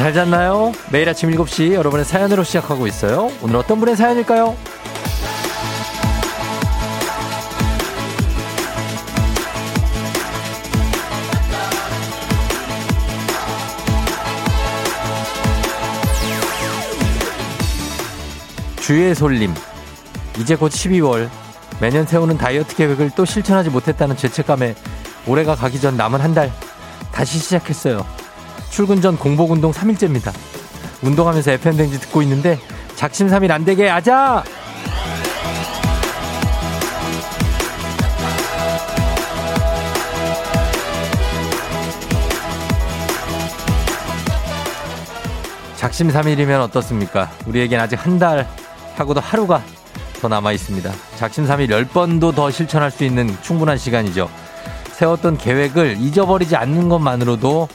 잘 잤나요? 매일 아침 7시 여러분의 사연으로 시작하고 있어요. 오늘 어떤 분의 사연일까요? 주의 솔림. 이제 곧 12월. 매년 세우는 다이어트 계획을 또 실천하지 못했다는 죄책감에 올해가 가기 전 남은 한 달 다시 시작했어요. 출근 전 공복 운동 3일째입니다. 운동하면서 FM댕지 듣고 있는데 작심 삼일 안 되게 하자! 작심 삼일이면 어떻습니까? 우리에겐 아직 한 달 하고도 하루가 더 남아 있습니다. 작심 삼일 10번도 더 실천할 수 있는 충분한 시간이죠. 세웠던 계획을 잊어버리지 않는 것만으로도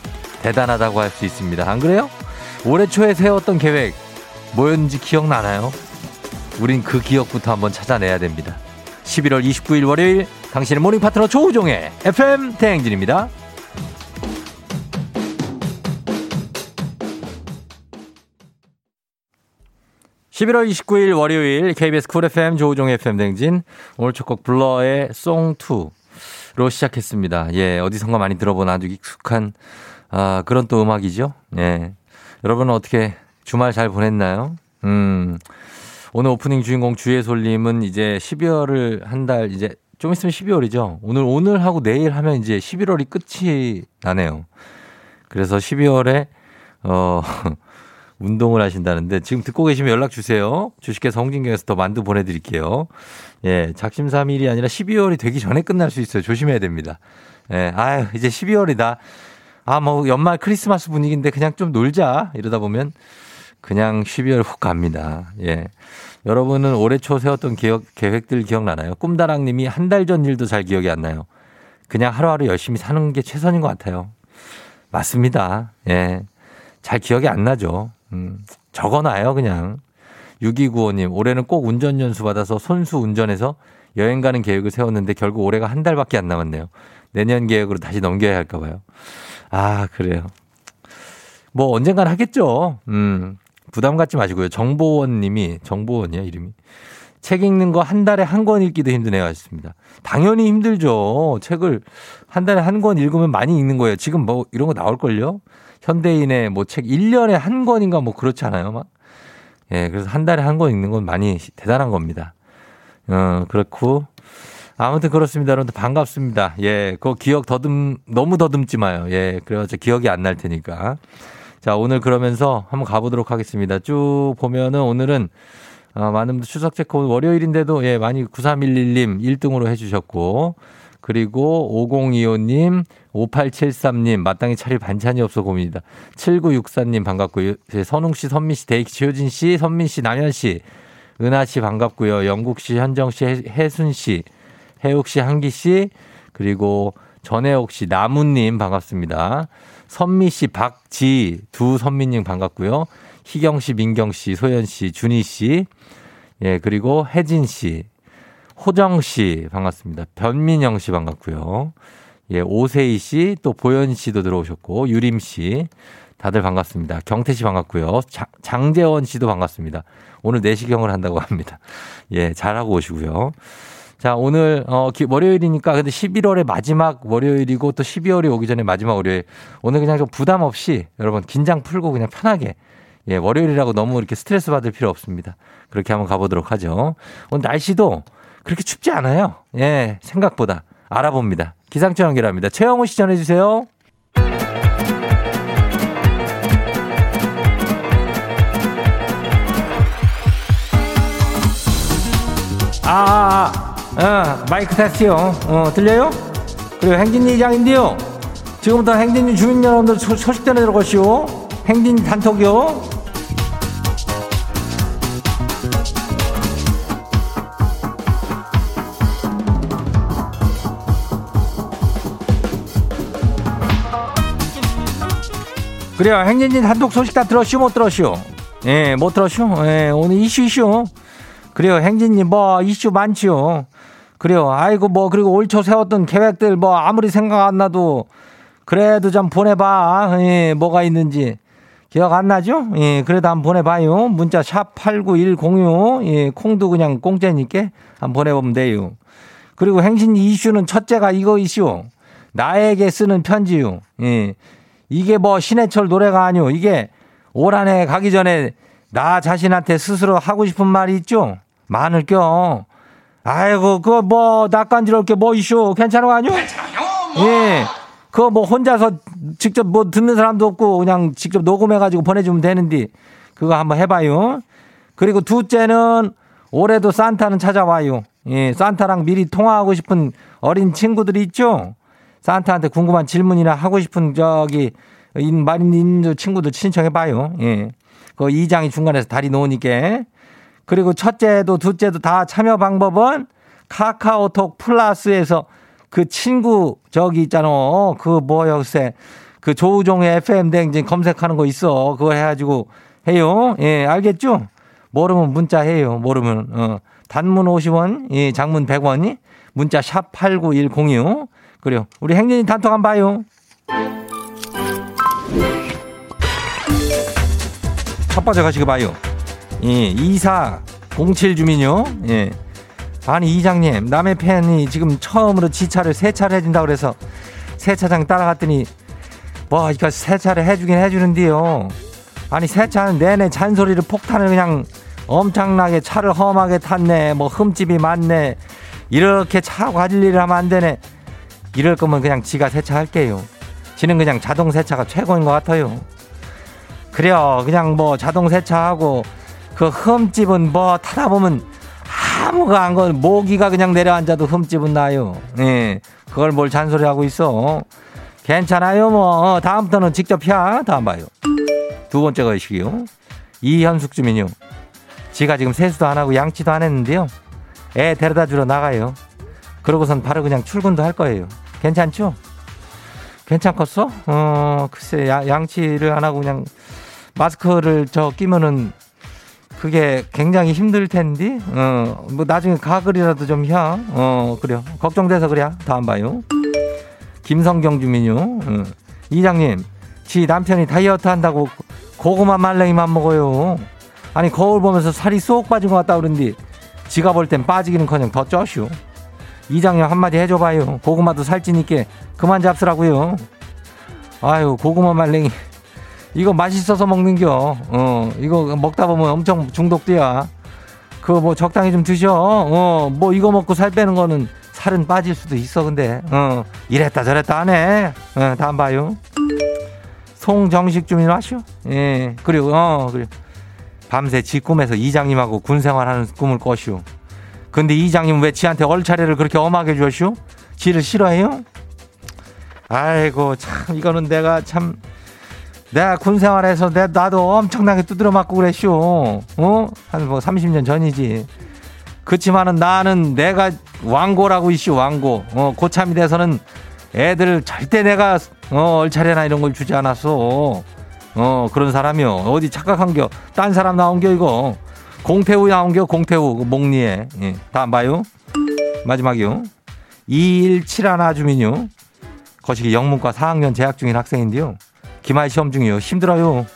대단하다고 할 수 있습니다. 안 그래요? 올해 초에 세웠던 계획 뭐였는지 기억나나요? 우린 그 기억부터 한번 찾아내야 됩니다. 11월 29일 월요일 당신의 모닝 파트너 조우종의 FM 대행진입니다. 11월 29일 월요일 KBS 쿨 FM 조우종의 FM 댕진 오늘 첫 곡 블러의 송2로 시작했습니다. 예, 어디선가 많이 들어본 아주 익숙한 아, 그런 또 음악이죠. 예. 여러분은 어떻게 주말 잘 보냈나요? 음. 오늘 오프닝 주인공 주예솔님은 이제 12월을 한 달 이제 좀 있으면 12월이죠. 오늘 오늘 하고 내일 하면 이제 11월이 끝이 나네요. 그래서 12월에 어 운동을 하신다는데 지금 듣고 계시면 연락 주세요. 주식회사 홍진경에서 더 만두 보내드릴게요. 예, 작심삼일이 아니라 12월이 되기 전에 끝날 수 있어요. 조심해야 됩니다. 예, 아유 이제 12월이다. 아, 뭐 연말 크리스마스 분위기인데 그냥 좀 놀자 이러다 보면 그냥 12월 훅 갑니다. 예. 여러분은 올해 초 세웠던 기억, 계획들 기억나나요? 꿈다랑 님이 한 달 전 일도 잘 기억이 안 나요. 그냥 하루하루 열심히 사는 게 최선인 것 같아요. 맞습니다. 예. 잘 기억이 안 나죠. 음, 적어놔요, 그냥. 6295님, 올해는 꼭 운전 연수 받아서 손수 운전해서 여행 가는 계획을 세웠는데 결국 올해가 한 달밖에 안 남았네요. 내년 계획으로 다시 넘겨야 할까 봐요. 아, 그래요. 뭐 언젠간 하겠죠. 음. 부담 갖지 마시고요. 정보원 님이, 정보원이야, 이름이. 책 읽는 거 한 달에 한 권 읽기도 힘드네요. 하셨습니다. 당연히 힘들죠. 책을 한 달에 한 권 읽으면 많이 읽는 거예요. 지금 뭐 이런 거 나올걸요? 현대인의 뭐 책 1년에 한 권인가 뭐 그렇지 않아요? 막. 예, 그래서 한 달에 한 권 읽는 건 많이 대단한 겁니다. 어, 그렇고. 아무튼 그렇습니다. 여러분들 반갑습니다. 예, 그 기억 더듬, 너무 더듬지 마요. 예, 그래서 기억이 안 날 테니까. 자, 오늘 그러면서 한번 가보도록 하겠습니다. 쭉 보면은 오늘은 어, 많은 분들 추석 체크 월요일인데도 예, 많이 9311님 1등으로 해주셨고, 그리고 5025님, 5873님, 마땅히 차릴 반찬이 없어 고민이다. 7964님 반갑고요. 선웅 씨, 선미 씨, 데이키 최효진 씨, 선민 씨, 남현 씨, 은하 씨 반갑고요. 영국 씨, 현정 씨, 혜순 씨, 혜욱 씨, 한기 씨, 그리고 전혜옥 씨, 나무님 반갑습니다. 선미 씨, 박지, 두 선미님 반갑고요. 희경 씨, 민경 씨, 소연 씨, 준희 씨, 예, 그리고 혜진 씨, 호정 씨 반갑습니다. 변민영 씨 반갑고요. 예, 오세희 씨, 또 보현 씨도 들어오셨고, 유림 씨. 다들 반갑습니다. 경태 씨 반갑고요. 장, 장재원 씨도 반갑습니다. 오늘 내시경을 한다고 합니다. 예, 잘하고 오시고요. 자, 오늘, 어, 월요일이니까 근데 11월의 마지막 월요일이고 또 12월이 오기 전에 마지막 월요일. 오늘 그냥 좀 부담 없이 여러분 긴장 풀고 그냥 편하게. 예, 월요일이라고 너무 이렇게 스트레스 받을 필요 없습니다. 그렇게 한번 가보도록 하죠. 오늘 날씨도 그렇게 춥지 않아요. 예, 생각보다. 알아봅니다. 기상청 연결합니다. 최영우 씨 전해주세요. 마이크 테스트요. 어, 들려요? 그리고 행진이 이장인데요. 지금부터 행진이 주민 여러분들 소, 식 전해 들어가시오. 행진 단톡이요. 그래요. 행진진 단독 소식 다 들었슈, 못 들었슈? 예, 못 들었슈? 예, 오늘 이슈 이슈. 그래요. 행진님 뭐 이슈 많지요. 그래요. 아이고 뭐 그리고 올 초 세웠던 계획들 뭐 아무리 생각 안 나도 그래도 좀 보내봐. 예, 뭐가 있는지. 기억 안 나죠? 예, 그래도 한번 보내봐요. 문자 샵 8910요. 예, 콩도 그냥 공짜니까 한번 보내보면 돼요. 그리고 행신 이슈는 첫째가 이거 이슈. 나에게 쓰는 편지요. 예. 이게 뭐 신해철 노래가 아니요. 이게 올 한 해 가기 전에 나 자신한테 스스로 하고 싶은 말이 있죠? 많을 겨. 아이고, 그거 뭐, 낯간지러울 게 뭐 이슈. 괜찮은 거 아니요? 뭐. 예. 그거 뭐 혼자서 직접 뭐 듣는 사람도 없고 그냥 직접 녹음해가지고 보내주면 되는데 그거 한번 해봐요. 그리고 둘째는 올해도 산타는 찾아와요. 예, 산타랑 미리 통화하고 싶은 어린 친구들이 있죠? 산타한테 궁금한 질문이나 하고 싶은 저기 말인 있는 친구들 신청해봐요. 예. 그 이장이 중간에서 다리 놓으니까. 그리고 첫째도 둘째도 다 참여 방법은 카카오톡 플러스에서 그 친구 저기 있잖아. 그 뭐야 글쎄 그 조우종의 FM 대행진 검색하는 거 있어. 그거 해가지고 해요. 예, 알겠죠? 모르면 문자 해요. 모르면 어. 단문 50원, 예, 장문 100원이 문자 샵 8910이요. 그래요. 우리 행진이 단톡 한번 봐요. 첫 번째 가시고 봐요. 예, 2407 주민요. 예. 아니 이장님 남의 팬이 지금 처음으로 지 차를 세차를 해준다고 그래서 세차장 따라갔더니 뭐 이거 세차를 해주긴 해주는데요. 아니 세차는 내내 잔소리를 폭탄을 그냥 엄청나게 차를 험하게 탔네. 뭐 흠집이 많네. 이렇게 차 일을 하면 안 되네. 이럴 거면 그냥 지가 세차할게요. 지는 그냥 자동 세차가 최고인 것 같아요. 그래요. 그냥 뭐 자동 세차하고 그 흠집은 뭐 타다 보면 아무가 안 건 모기가 그냥 내려앉아도 흠집은 나요. 예. 그걸 뭘 잔소리하고 있어. 괜찮아요, 뭐. 어, 다음부터는 직접 해. 다음 봐요. 두 번째 것이요. 이현숙 주민요. 지가 지금 세수도 안 하고 양치도 안 했는데요. 애 데려다 주러 나가요. 그러고선 바로 그냥 출근도 할 거예요. 괜찮죠? 괜찮겠어? 어, 글쎄, 야, 양치를 안 하고 그냥 마스크를 저 끼면은 그게 굉장히 힘들 텐데, 어, 뭐 나중에 가글이라도 좀 해. 어, 그래요. 걱정돼서 그래. 다음 봐요. 김성경 주민요. 어. 이장님, 지 남편이 다이어트 한다고 고구마 말랭이만 먹어요. 아니, 거울 보면서 살이 쏙 빠진 것 같다 그러는데, 지가 볼 땐 빠지기는 커녕 더 쪄쇼. 이장님 한마디 해줘봐요. 고구마도 살찌니까 그만 잡수라고요. 아유, 고구마 말랭이. 이거 맛있어서 먹는겨. 어, 이거 먹다 보면 엄청 중독돼야. 그거 뭐 적당히 좀 드셔. 어, 뭐 이거 먹고 살 빼는 거는 살은 빠질 수도 있어, 근데. 어, 이랬다 저랬다 안 해. 어, 다음 봐요. 송정식 주민 와쇼? 예, 그리고, 어, 그래. 밤새 지 꿈에서 이장님하고 군 생활하는 꿈을 꿔쇼. 근데 이장님 왜 지한테 얼차례를 그렇게 엄하게 주쇼? 지를 싫어해요? 아이고, 참, 이거는 내가 참, 내가 군 생활에서 내, 나도 엄청나게 두드려 맞고 그랬쇼. 어? 한 뭐 30년 전이지. 그렇지만은 나는 내가 왕고라고 이슈 왕고. 어, 고참이 돼서는 애들 절대 내가 어, 얼차례나 이런 걸 주지 않았어. 어, 그런 사람이요. 어디 착각한 겨. 딴 사람 나온 겨, 이거. 공태우 나온 겨, 공태우. 그 목리에. 예. 다음 봐요. 마지막이요. 2171 주민요. 거시기 영문과 4학년 재학 중인 학생인데요. 기말 시험 중이요. 힘들어요.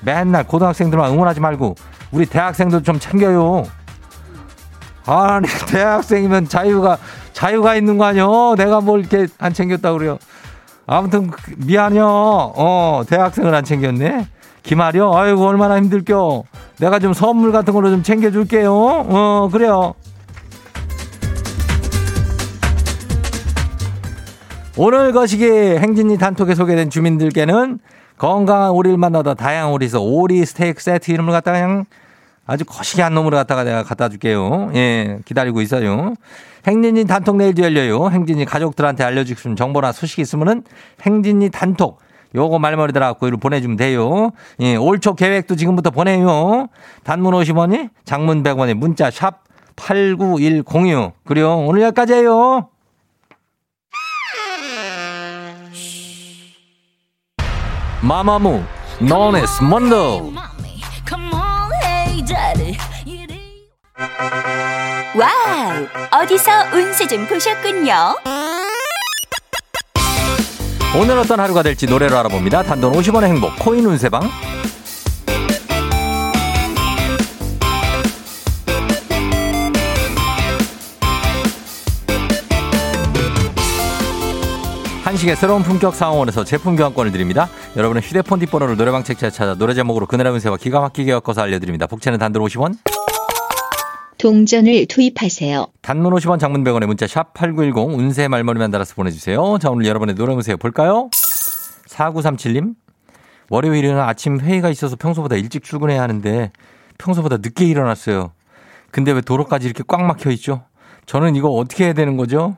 맨날 고등학생들만 응원하지 말고 우리 대학생들 좀 챙겨요. 아니 대학생이면 자유가 자유가 있는 거 아니요? 내가 뭘 이렇게 안 챙겼다 그래요. 아무튼 미안해요. 어 대학생을 안 챙겼네. 기말이요? 아이고 얼마나 힘들겨. 내가 좀 선물 같은 걸로 좀 챙겨줄게요. 어 그래요. 오늘 거시기 행진이 단톡에 소개된 주민들께는 건강한 오리를 만나다 다양한 오리에서 오리 스테이크 세트 이름을 갖다가 그냥 아주 거시기한 놈으로 갖다가 내가 갖다 줄게요. 예, 기다리고 있어요. 행진이 단톡 내일도 열려요. 행진이 가족들한테 알려주고 싶은 정보나 소식이 있으면은 행진이 단톡 요거 말머리 달아갖고 이를 보내주면 돼요. 예, 올 초 계획도 지금부터 보내요. 단문 50원이, 장문 100원이, 문자 샵 89106. 그래요. 오늘 여기까지예요. 마마무 노네스 먼로 와우 어디서 운세 좀 보셨군요? 오늘 어떤 하루가 될지 노래로 알아봅니다. 단돈 50원의 행복 코인 운세방 한식의 새로운 품격 사옹원에서 제품 교환권을 드립니다. 여러분의 휴대폰 뒷번호를 노래방 책자에 찾아 노래 제목으로 그날의 운세와 기가 막히게 엮어서 알려드립니다. 복채는 단돈 50원, 동전을 투입하세요. 단문 50원, 장문 100원의 문자 샵 8910 운세 말머리만 달아서 보내주세요. 자 오늘 여러분의 노래 운세 볼까요? 4937님 월요일에는 아침 회의가 있어서 평소보다 일찍 출근해야 하는데 평소보다 늦게 일어났어요. 근데 왜 도로까지 이렇게 꽉 막혀 있죠? 저는 이거 어떻게 해야 되는 거죠?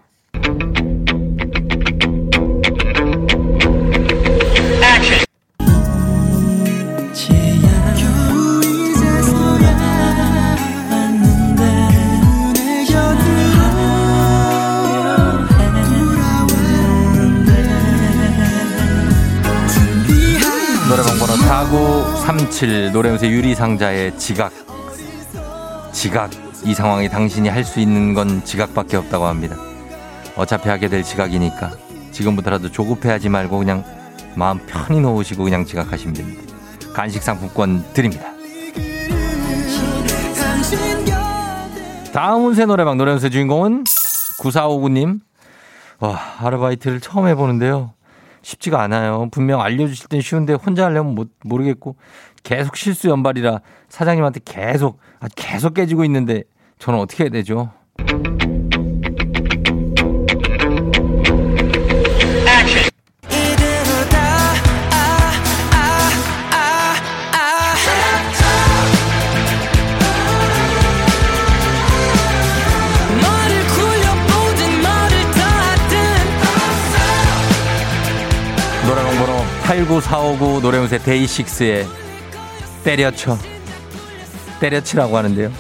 4937 노래연세 유리상자의 지각. 지각. 이 상황에 당신이 할 수 있는 건 지각밖에 없다고 합니다. 어차피 하게 될 지각이니까 지금부터라도 조급해하지 말고 그냥 마음 편히 놓으시고 그냥 지각하시면 됩니다. 간식 상품권 드립니다. 다음 운세 노래방 노래연세 주인공은 9459님. 와, 아르바이트를 처음 해보는데요. 쉽지가 않아요. 분명 알려주실 땐 쉬운데 혼자 하려면 못, 모르겠고 계속 실수 연발이라 사장님한테 계속, 아, 계속 깨지고 있는데 저는 어떻게 해야 되죠? 89459 노래운세 데이식스의 때려쳐 때려치라고 하는데요.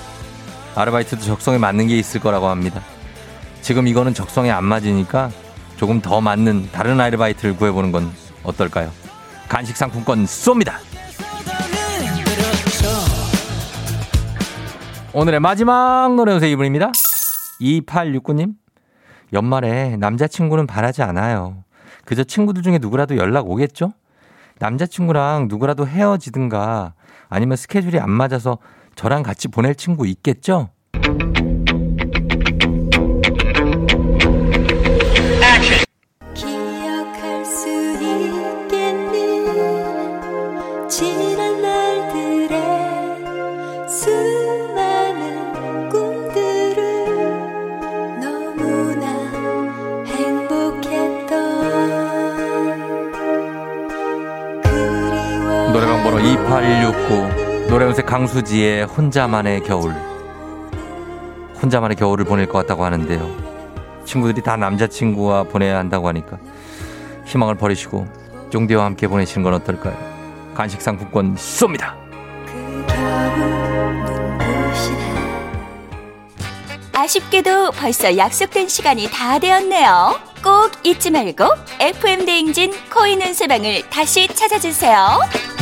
아르바이트도 적성에 맞는 게 있을 거라고 합니다. 지금 이거는 적성에 안 맞으니까 조금 더 맞는 다른 아르바이트를 구해보는 건 어떨까요? 간식 상품권 쏩니다. 오늘의 마지막 노래운세 이분입니다. 2869님. 연말에 남자친구는 바라지 않아요. 그저 친구들 중에 누구라도 연락 오겠죠? 남자친구랑 누구라도 헤어지든가 아니면 스케줄이 안 맞아서 저랑 같이 보낼 친구 있겠죠? 5869 노래운세 강수지의 혼자만의 겨울. 혼자만의 겨울을 보낼 것 같다고 하는데요. 친구들이 다 남자친구와 보내야 한다고 하니까 희망을 버리시고 쫑디와 함께 보내시는 건 어떨까요? 간식 상품권 쏩니다. 아쉽게도 벌써 약속된 시간이 다 되었네요. 꼭 잊지 말고 FM대행진 코인 운세방을 다시 찾아주세요.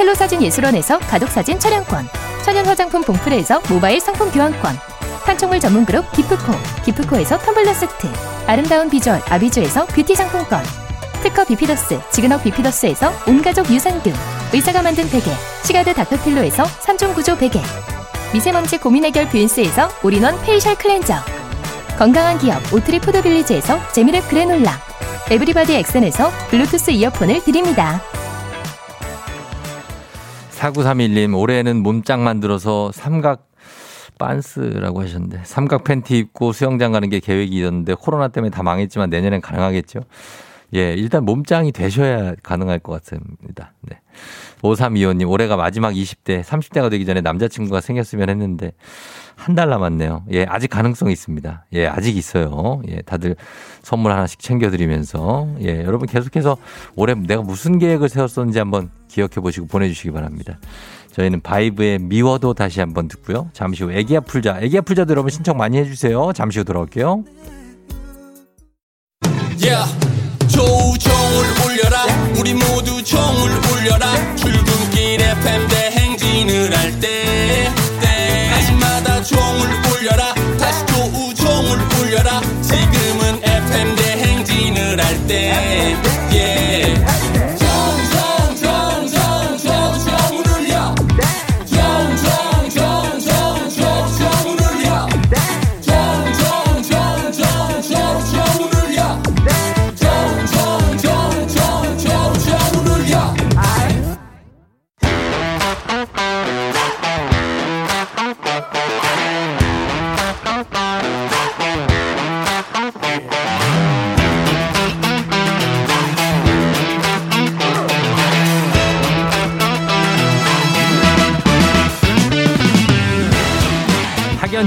첼로 사진 예술원에서 가족 사진 촬영권 천연 화장품 봉프레에서 모바일 상품 교환권 판촉물 전문 그룹 기프코 기프코에서 텀블러 세트 아름다운 비주얼 아비주에서 뷰티 상품권 특허 비피더스, 지근억 비피더스에서 온가족 유산균, 의사가 만든 베개, 시가드 닥터필로에서 3종 구조 베개, 미세먼지 고민 해결 뷰인스에서 all-in-one facial cleanser, 건강한 기업 오트리 푸드빌리지에서 재미랩 그래놀라, 에브리바디 엑센에서 블루투스 이어폰을 드립니다. 4931님, 올해는 몸짱 만들어서 삼각 빤스라고 하셨는데, 삼각 팬티 입고 수영장 가는 게 계획이었는데, 코로나 때문에 다 망했지만 내년엔 가능하겠죠? 예, 일단 몸짱이 되셔야 가능할 것 같습니다. 네. 5325님, 올해가 마지막 20대, 30대가 되기 전에 남자친구가 생겼으면 했는데, 한 달 남았네요. 예, 아직 가능성이 있습니다. 예, 아직 있어요. 예, 다들 선물 하나씩 챙겨드리면서, 예, 여러분 계속해서 올해 내가 무슨 계획을 세웠었는지 한번 기억해 보시고 보내주시기 바랍니다. 저희는 바이브의 미워도 다시 한번 듣고요. 잠시 후 애기야 풀자. 애기야 풀자도 여러분 신청 많이 해주세요. 잠시 후 돌아올게요. Yeah. 조우종을 울려라 우리 모두 종을 울려라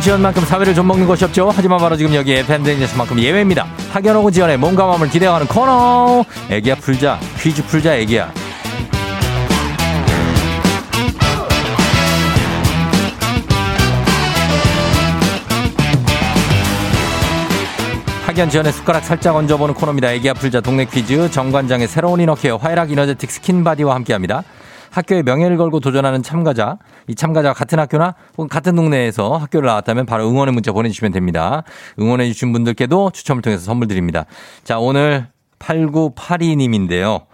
지연만큼 사회를 좀 먹는 것이 없죠. 하지만 바로 지금 여기 FM 댕에서만큼 예외입니다. 학연 오고 지연에 몸과 마음을 기대하는 코너. 애기야 풀자. 퀴즈 풀자 애기야. 학연 지연에 숟가락 살짝 얹어보는 코너입니다. 애기야 풀자 동네 퀴즈 정관장의 새로운 inner care 화해락 이너제틱 스킨바디와 함께합니다. 학교의 명예를 걸고 도전하는 참가자, 이 참가자가 같은 학교나 혹은 같은 동네에서 학교를 나왔다면 바로 응원의 문자 보내주시면 됩니다. 응원해 주신 분들께도 추첨을 통해서 선물 드립니다. 자, 오늘 8982님인데요.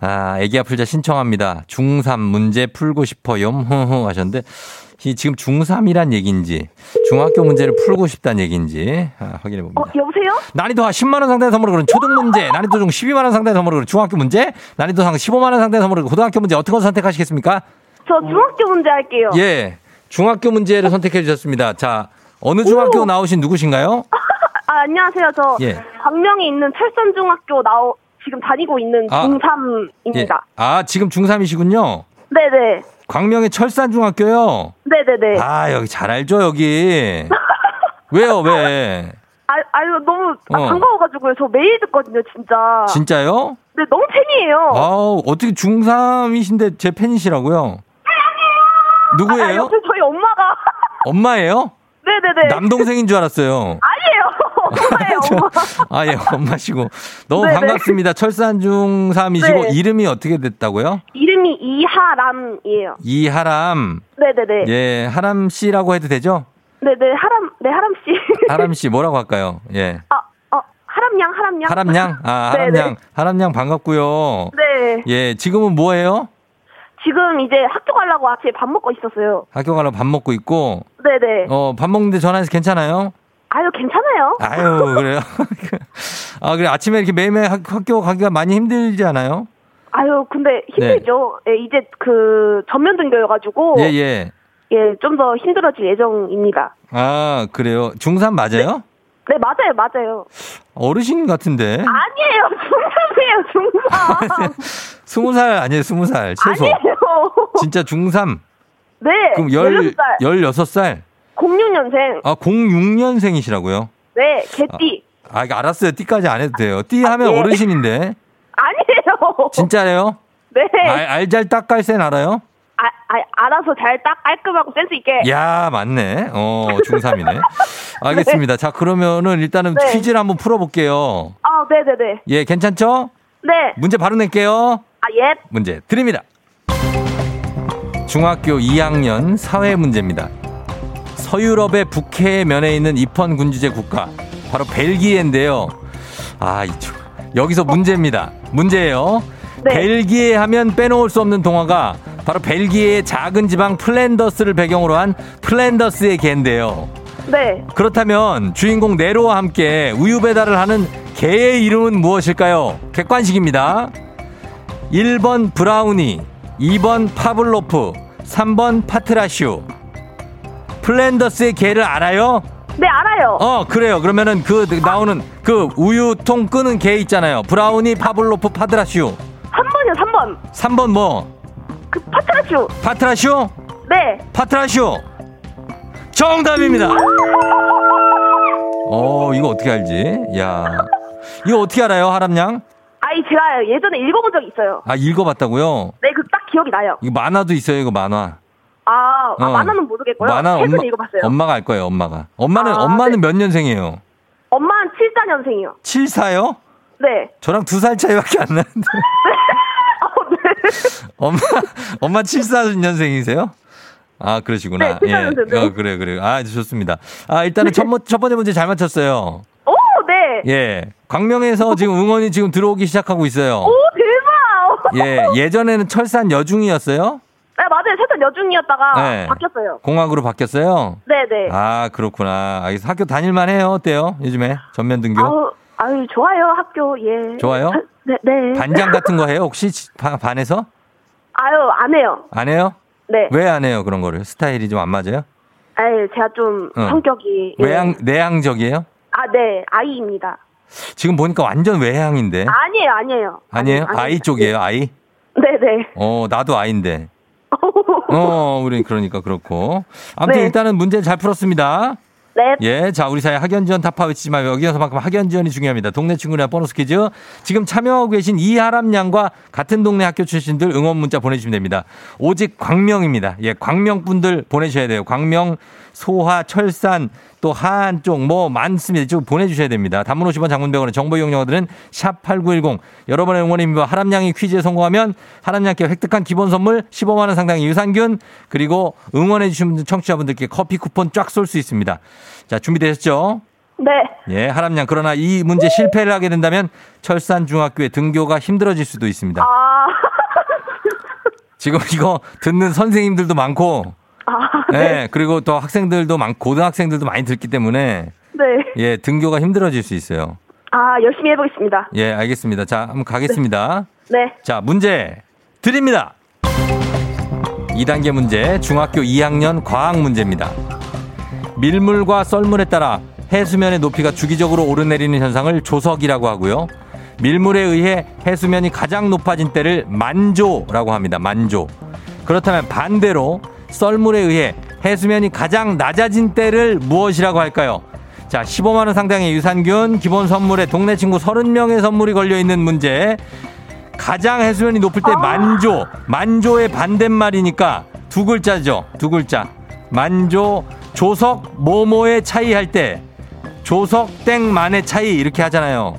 아, 애기 아플자 신청합니다. 중3 문제 풀고 싶어요. 흐흐 하셨는데, 이 지금 중3이란 얘기인지, 중학교 문제를 풀고 싶다는 얘기인지, 아, 확인해 봅니다. 어, 여보세요? 난이도 한 10만 원 상당의 선물을 그런 초등 문제, 난이도 중 12만 원 상당의 선물을 그런 중학교 문제, 난이도 상 15만 원 상당의 선물을 고등학교 문제 어떤 거 선택하시겠습니까? 저 중학교 문제 할게요. 예. 중학교 문제를 선택해 주셨습니다. 자, 어느 중학교 오. 나오신 누구신가요? 아, 안녕하세요. 저 예. 광명에 있는 철선중학교 나오 지금 다니고 있는 아. 중3입니다. 예. 아, 지금 중3이시군요. 네 네. 광명의 철산중학교요. 네 네 네. 아, 여기 잘 알죠, 여기. 왜요, 왜? 아, 아유, 너무 아, 어. 반가워가지고요. 저 매일 듣거든요, 진짜. 진짜요? 네, 너무 팬이에요. 아우, 어떻게 중3이신데 제 팬이시라고요? 아, 누구예요? 옆에 저희 엄마가. 엄마예요? 네네네. 남동생인 줄 알았어요. 아니에요. 엄마예요, 저- 엄마. 아, 예, 엄마시고. 너무 네네. 반갑습니다. 철산중3이시고, 네. 이름이 어떻게 됐다고요? 이름이 이하람이에요. 이하람. 네네네. 예, 하람 씨라고 해도 되죠? 네네, 하람, 네, 하람 씨. 하람 씨 뭐라고 할까요? 예. 아, 어, 하람양, 하람양. 하람양? 아, 네네. 하람양. 하람양 반갑고요. 네. 예, 지금은 뭐 해요? 지금 이제 학교 가려고 아침에 밥 먹고 있었어요. 학교 가려고 밥 먹고 있고, 네네. 어, 밥 먹는데 전화해서 괜찮아요? 아유, 괜찮아요. 아유, 그래요? 아, 그래. 아침에 이렇게 매일매일 학- 학교 가기가 많이 힘들지 않아요? 아유, 근데 힘들죠. 예, 이제 그 전면 등교여가지고 예, 예. 예, 좀 더 힘들어질 예정입니다. 아, 그래요. 중3 맞아요? 네, 맞아요, 맞아요. 어르신 같은데? 아니에요, 중3이에요, 중3. 스무 살 아니에요, 스무 살 최소. 아니에요. 진짜 중3. 네, 그럼 열, 16살. 열여섯 살 06년생. 아, 06년생이시라고요? 네, 개띠. 아, 이거 알았어요. 띠까지 안 해도 돼요. 띠 하면 예. 어르신인데. 아니에요. 진짜래요? 네. 알, 알잘 딱깔센 알아요? 아, 아, 알아서 잘 딱 깔끔하고 센스 있게. 야, 맞네. 어, 중3이네. 알겠습니다. 자, 그러면은 일단은 네. 퀴즈를 한번 풀어볼게요. 아, 네네네. 예, 괜찮죠? 네. 문제 바로 낼게요. 아, 예. 문제 드립니다. 중학교 2학년 사회 문제입니다. 서유럽의 북해 면에 있는 입헌 군주제 국가 바로 벨기에인데요. 아, 이 중- 여기서 문제입니다. 문제예요. 네. 벨기에 하면 빼놓을 수 없는 동화가 바로 벨기에의 작은 지방 플랜더스를 배경으로 한 플랜더스의 개인데요. 네. 그렇다면 주인공 네로와 함께 우유 배달을 하는 개의 이름은 무엇일까요? 객관식입니다. 1번 브라우니, 2번 파블로프, 3번 파트라슈. 플랜더스의 개를 알아요? 네, 알아요. 어, 그래요. 그러면은 그 나오는 그 우유통 끄는 개 있잖아요. 브라우니, 파블로프, 파트라슈. 3번이요, 3번. 3번 뭐? 그 파트라슈. 파트라슈? 네. 파트라슈. 정답입니다. 어, 이거 어떻게 알지? 야. 이거 어떻게 알아요, 하람양? 아니, 제가 예전에 읽어본 적이 있어요. 아, 읽어봤다고요? 네, 그 딱 기억이 나요. 이거 만화도 있어요, 이거 만화. 아, 아 어. 만화는 모르겠고요. 만화 엄마, 읽어봤어요. 엄마가 알 거예요, 엄마가. 엄마는, 아, 엄마는 몇 년생이에요? 엄마는 74년생이요. 74요? 네. 저랑 두 살 차이밖에 안 나는데. 어, 네. 엄마, 엄마 74년생이세요? 아, 그러시구나. 네, 74년생, 네. 어, 그래, 그래. 아, 좋습니다. 아, 일단은 첫, 번- 첫 번째 문제 잘 맞췄어요. 오, 네. 예. 광명에서 지금 응원이 지금 들어오기 시작하고 있어요. 오, 대박. 예. 예전에는 철산 여중이었어요? 네, 맞아요. 세선 여중이었다가 네. 바뀌었어요. 공학으로 바뀌었어요? 네, 네. 아, 그렇구나. 알겠어. 학교 다닐만 해요. 어때요? 요즘에? 전면 등교? 아우, 아유, 좋아요, 학교, 예. 좋아요? 네, 네. 반장 같은 거 해요? 혹시 반- 반에서? 아유, 안 해요. 안 해요? 네. 왜 안 해요? 그런 거를? 스타일이 좀 안 맞아요? 아유, 제가 좀 어. 성격이. 예. 외향, 내향적이에요? 아, 네. 아이입니다. 지금 보니까 완전 외향인데. 아니에요, 아니에요. 아니에요? 아니, 아이 쪽이에요, 아이? 네네. 어, 나도 아이인데. 어, 우리 그러니까 그렇고. 아무튼 네. 일단은 문제 잘 풀었습니다. 네. 예, 자, 우리 사회 학연 지원 타파 외치지 말고 여기서만큼 학연 지원이 중요합니다. 동네 친구나 보너스 퀴즈. 지금 참여하고 계신 이하람 양과 같은 동네 학교 출신들 응원 문자 보내주시면 됩니다. 오직 광명입니다. 예, 광명 분들 보내셔야 돼요. 광명, 소하, 철산, 또 하안 쪽 뭐 많습니다. 좀 보내주셔야 됩니다. 단문 50원 장문병원의 정보 이용료들은 샵8910. 여러분의 응원의 힘과 하람 양이 퀴즈에 성공하면 하람 양께 획득한 기본 선물 15만 원 상당의 유산균 그리고 응원해 주신 청취자분들께 커피 쿠폰 쫙 쏠 수 있습니다. 자, 준비되셨죠? 네. 예, 하람양. 그러나 이 문제 실패를 하게 된다면 철산 중학교의 등교가 힘들어질 수도 있습니다. 아. 지금 이거 듣는 선생님들도 많고, 아, 예, 그리고 또 학생들도 많고, 고등학생들도 많이 듣기 때문에, 네. 예, 등교가 힘들어질 수 있어요. 아, 열심히 해보겠습니다. 예, 알겠습니다. 자, 한번 가겠습니다. 네. 자, 문제 드립니다. 2단계 문제, 중학교 2학년 과학 문제입니다. 밀물과 썰물에 따라 해수면의 높이가 주기적으로 오르내리는 현상을 조석이라고 하고요. 밀물에 의해 해수면이 가장 높아진 때를 만조라고 합니다. 만조. 그렇다면 반대로 썰물에 의해 해수면이 가장 낮아진 때를 무엇이라고 할까요? 자, 15만 원 상당의 유산균, 기본 선물에 동네 친구 30명의 선물이 걸려 있는 문제. 가장 해수면이 높을 때 만조, 만조의 반대말이니까 두 글자죠. 두 글자. 만조, 조석, 모모의 차이 할 때 조석 땡만의 차이 이렇게 하잖아요.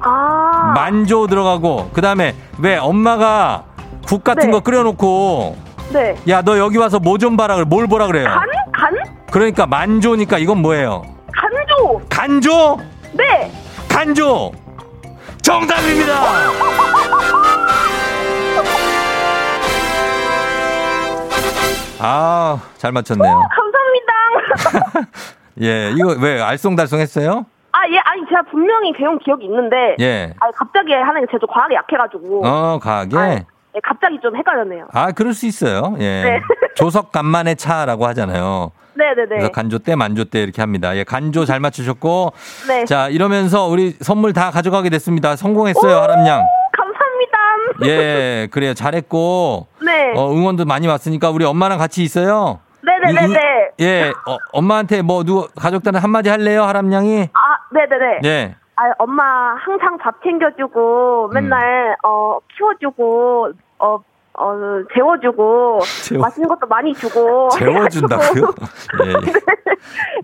아. 만조 들어가고 그 다음에 왜 엄마가 국 같은 네. 거 끓여놓고 네. 야 너 여기 와서 뭐 좀 봐라 그래 뭘 보라 그래요. 간? 간? 그러니까 만조니까 이건 뭐예요? 간조! 간조, 네! 간조. 정답입니다. 아, 잘 맞췄네요. 감사합니다. 예, 이거 왜 알쏭달쏭했어요? 아, 예, 아니, 제가 분명히 배운 기억이 있는데. 예. 아니, 갑자기 하는 게 제가 좀 과학에 약해가지고. 어, 가게. 아, 예, 갑자기 좀 헷갈렸네요. 아, 그럴 수 있어요. 예. 네. 조석 간만의 차라고 하잖아요. 네네네. 그래서 간조 때 만조 때 이렇게 합니다. 예, 간조 잘 맞추셨고. 네. 자, 이러면서 우리 선물 다 가져가게 됐습니다. 성공했어요, 하람양. 감사합니다. 예, 그래요. 잘했고. 네. 어, 응원도 많이 왔으니까 우리 엄마랑 같이 있어요. 네네네네. 이- 이- 예, 어, 엄마한테 뭐 누구 가족들한 한마디 할래요, 하람양이? 아, 네네네. 예. 아, 엄마 항상 밥 챙겨주고, 음. 맨날, 어, 키워주고, 어, 어, 재워주고, 재워- 맛있는 것도 많이 주고. 재워준다고요? 예, 예.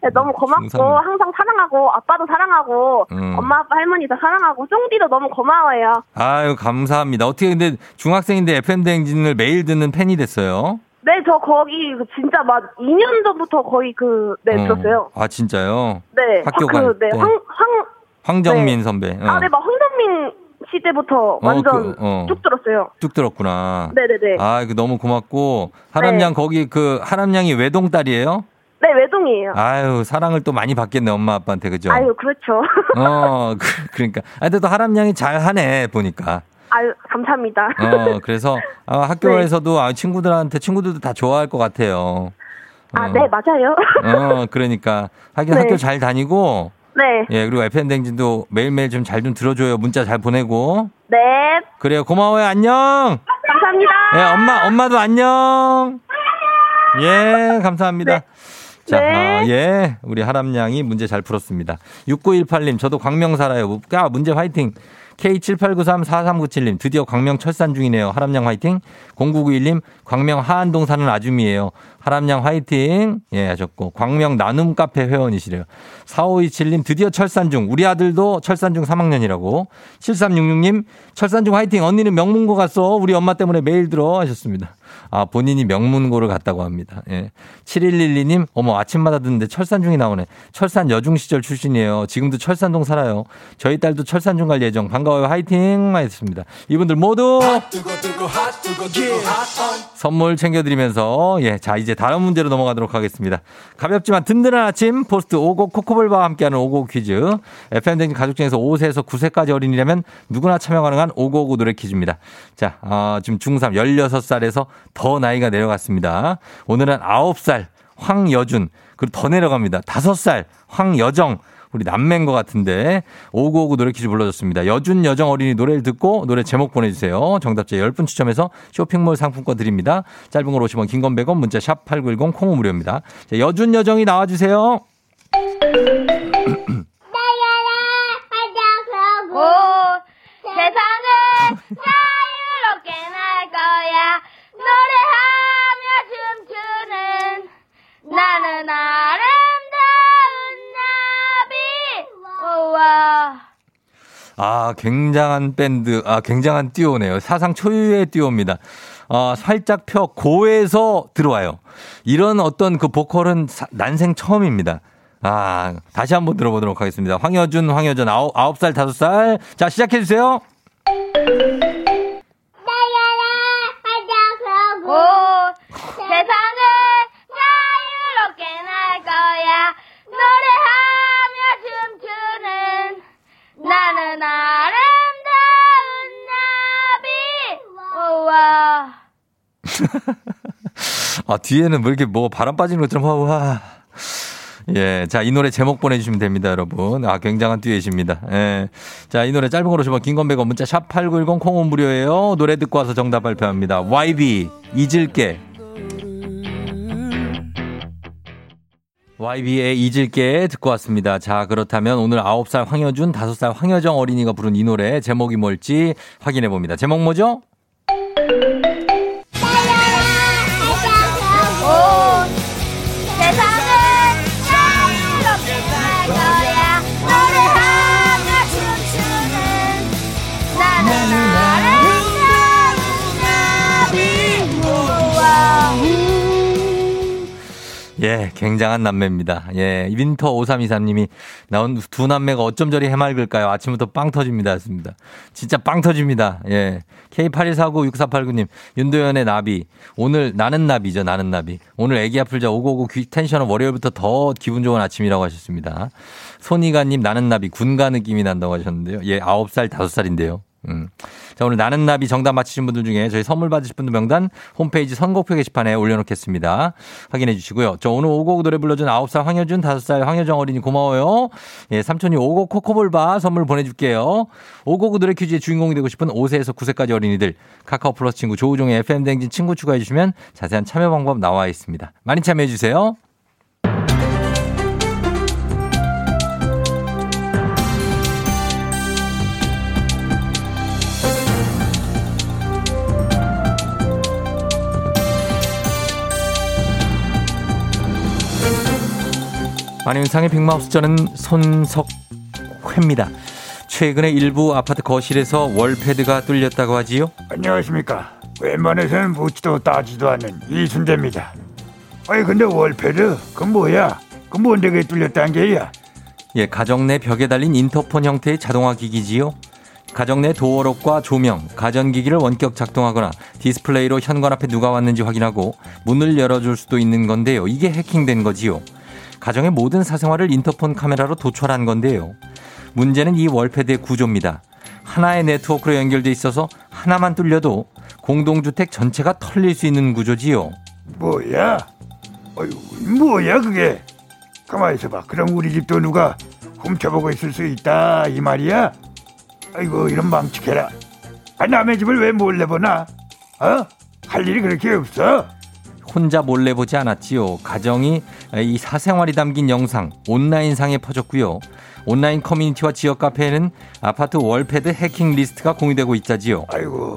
네, 너무 고맙고, 중삼. 항상 사랑하고, 아빠도 사랑하고, 음. 엄마, 아빠, 할머니 다 사랑하고, 쫑디도 너무 고마워요. 아유, 감사합니다. 어떻게 근데 중학생인데 FM대행진을 매일 듣는 팬이 됐어요? 네, 저 거기 그 진짜 막 2년 전부터 거의 그, 네, 어. 들었어요. 아, 진짜요? 네. 학교 그, 갈 네, 때. 황, 황, 황정민 선배. 어. 아, 네, 막 황선민 씨 때부터 완전 그, 어. 쭉 들었어요. 쭉 들었구나. 네네네. 아, 그 너무 고맙고 하남양 네. 거기 그 하남양이 외동 딸이에요? 네, 외동이에요. 아유, 사랑을 또 많이 받겠네, 엄마 아빠한테. 그죠? 아유, 그렇죠. 어, 그, 그러니까. 아, 근데 또 하남양이 잘 하네, 보니까. 아유, 감사합니다. 어, 그래서 아, 학교에서도 아, 친구들한테 친구들도 다 좋아할 것 같아요. 아, 어. 네, 맞아요. 어, 그러니까 학교 네. 학교 잘 다니고 네, 예, 그리고 FM 댕진도 매일매일 좀 잘 좀 들어줘요. 문자 잘 보내고. 네, 그래요. 고마워요. 안녕. 감사합니다. 예, 엄마, 엄마도 안녕. 예, 감사합니다. 자, 네. 아, 예. 우리 하람양이 문제 잘 풀었습니다. 6918님, 저도 광명 살아요. 야, 문제 화이팅. K78934397님, 드디어 광명 철산 중이네요. 하람양 화이팅. 0991님, 광명 하안동 사는 아줌이에요. 하람양 화이팅. 예, 하셨고. 광명 나눔 카페 회원이시래요. 4527님, 드디어 철산 중. 우리 아들도 철산 중 3학년이라고. 7366님, 철산 중 화이팅. 언니는 명문고 갔어. 우리 엄마 때문에 매일 들어. 하셨습니다. 아, 본인이 명문고를 갔다고 합니다. 예. 7112님, 어머, 아침마다 듣는데 철산 중이 나오네. 철산 여중 시절 출신이에요. 지금도 철산동 살아요. 저희 딸도 철산 중 갈 예정. 반가워요. 화이팅! 하셨습니다. 이분들 모두 선물 챙겨드리면서, 예. 자, 이제 다른 문제로 넘어가도록 하겠습니다. 가볍지만 든든한 아침, 포스트 오고 코코볼바와 함께하는 오고 퀴즈. FM댕진 가족 중에서 5세에서 9세까지 어린이라면 누구나 참여 가능한 오고오고 노래 퀴즈입니다. 자, 어, 지금 중3 16살에서 더 나이가 내려갔습니다. 오늘은 9살 황여준, 그리고 더 내려갑니다. 5살 황여정, 우리 남매인 것 같은데 오구오구 노래 퀴즈 불러줬습니다. 여준 여정 어린이 노래를 듣고 노래 제목 보내주세요. 정답자 10분 추첨해서 쇼핑몰 상품권 드립니다. 짧은 걸 50원 긴 건 100원 문자 샵 8910 콩은 무료입니다. 자, 여준 여정이 나와주세요. 오, 세상은 자유롭게 날 거야. 노래하며 춤추는 나는 나비. 우와. 아, 굉장한 밴드, 아, 굉장한 듀오네요. 사상 초유의 듀오입니다. 아, 살짝 펴 고에서 들어와요. 이런 어떤 그 보컬은 사- 난생 처음입니다. 아, 다시 한번 들어보도록 하겠습니다. 황여준, 황여전, 아홉, 아홉 살, 다섯 살. 자, 시작해주세요. 오, 세상은 자유롭게 날 거야. 노래하며 춤추는 나는 아름다운 나비. 우와. 아, 뒤에는 뭐 이렇게 뭐 바람 빠지는 것처럼, 와, 와. 예. 자, 이 노래 제목 보내주시면 됩니다, 여러분. 아, 굉장한 듀엣입니다. 예. 자, 이 노래 짧은 거로 주면 긴건배가 문자 샵8910 콩은 무료예요. 노래 듣고 와서 정답 발표합니다. YB, 잊을게. YB의 잊을게 듣고 왔습니다. 자, 그렇다면 오늘 9살 황여준, 5살 황여정 어린이가 부른 이 노래 제목이 뭘지 확인해 봅니다. 제목 뭐죠? 예, 굉장한 남매입니다. 예, 윈터 5323님이 나온 두 남매가 어쩜 저리 해맑을까요? 아침부터 빵 터집니다. 했습니다. 진짜 빵 터집니다. 예. K81496489님, 윤도현의 나비. 오늘 나는 나비죠, 나는 나비. 오늘 애기야 풀자 오고오고 귀 텐션은 월요일부터 더 기분 좋은 아침이라고 하셨습니다. 손이가님, 나는 나비. 군가 느낌이 난다고 하셨는데요. 예, 9살, 5살인데요. 음. 자, 오늘 나는 나비 정답 맞히신 분들 중에 저희 선물 받으실 분들 명단 홈페이지 선곡표 게시판에 올려놓겠습니다. 확인해 주시고요. 저 오늘 오곡 노래 불러준 9살 황여준, 5살 황여정 어린이 고마워요. 예, 삼촌이 오곡 코코볼바 선물 보내줄게요. 오곡 노래 퀴즈의 주인공이 되고 싶은 5세에서 9세까지 어린이들 카카오 플러스 친구 조우종의 FM 댕진 친구 추가해 주시면 자세한 참여 방법 나와 있습니다. 많이 참여해 주세요. 안윤상의 빅마우스 저는 손석회입니다. 최근에 일부 아파트 거실에서 월패드가 뚫렸다고 하지요? 안녕하십니까. 웬만해서는 묻지도 따지도 않는 이순재입니다. 아니 근데 월패드 그 뭐야? 그 뭔데 그게 뚫렸다는 게야? 예, 가정 내 벽에 달린 인터폰 형태의 자동화 기기지요. 가정 내 도어록과 조명, 가전기기를 원격 작동하거나 디스플레이로 현관 앞에 누가 왔는지 확인하고 문을 열어줄 수도 있는 건데요. 이게 해킹된 거지요. 가정의 모든 사생활을 인터폰 카메라로 도출한 건데요. 문제는 이 월패드의 구조입니다. 하나의 네트워크로 연결돼 있어서 하나만 뚫려도 공동주택 전체가 털릴 수 있는 구조지요. 뭐야? 어휴, 뭐야 그게? 가만히 있어봐. 그럼 우리 집도 누가 훔쳐보고 있을 수 있다 이 말이야? 아이고 이런 망측해라. 아, 남의 집을 왜 몰래 보나? 어? 할 일이 그렇게 없어? 혼자 몰래 보지 않았지요. 가정이 이 사생활이 담긴 영상 온라인상에 퍼졌고요. 온라인 커뮤니티와 지역 카페에는 아파트 월패드 해킹 리스트가 공유되고 있자지요. 아이고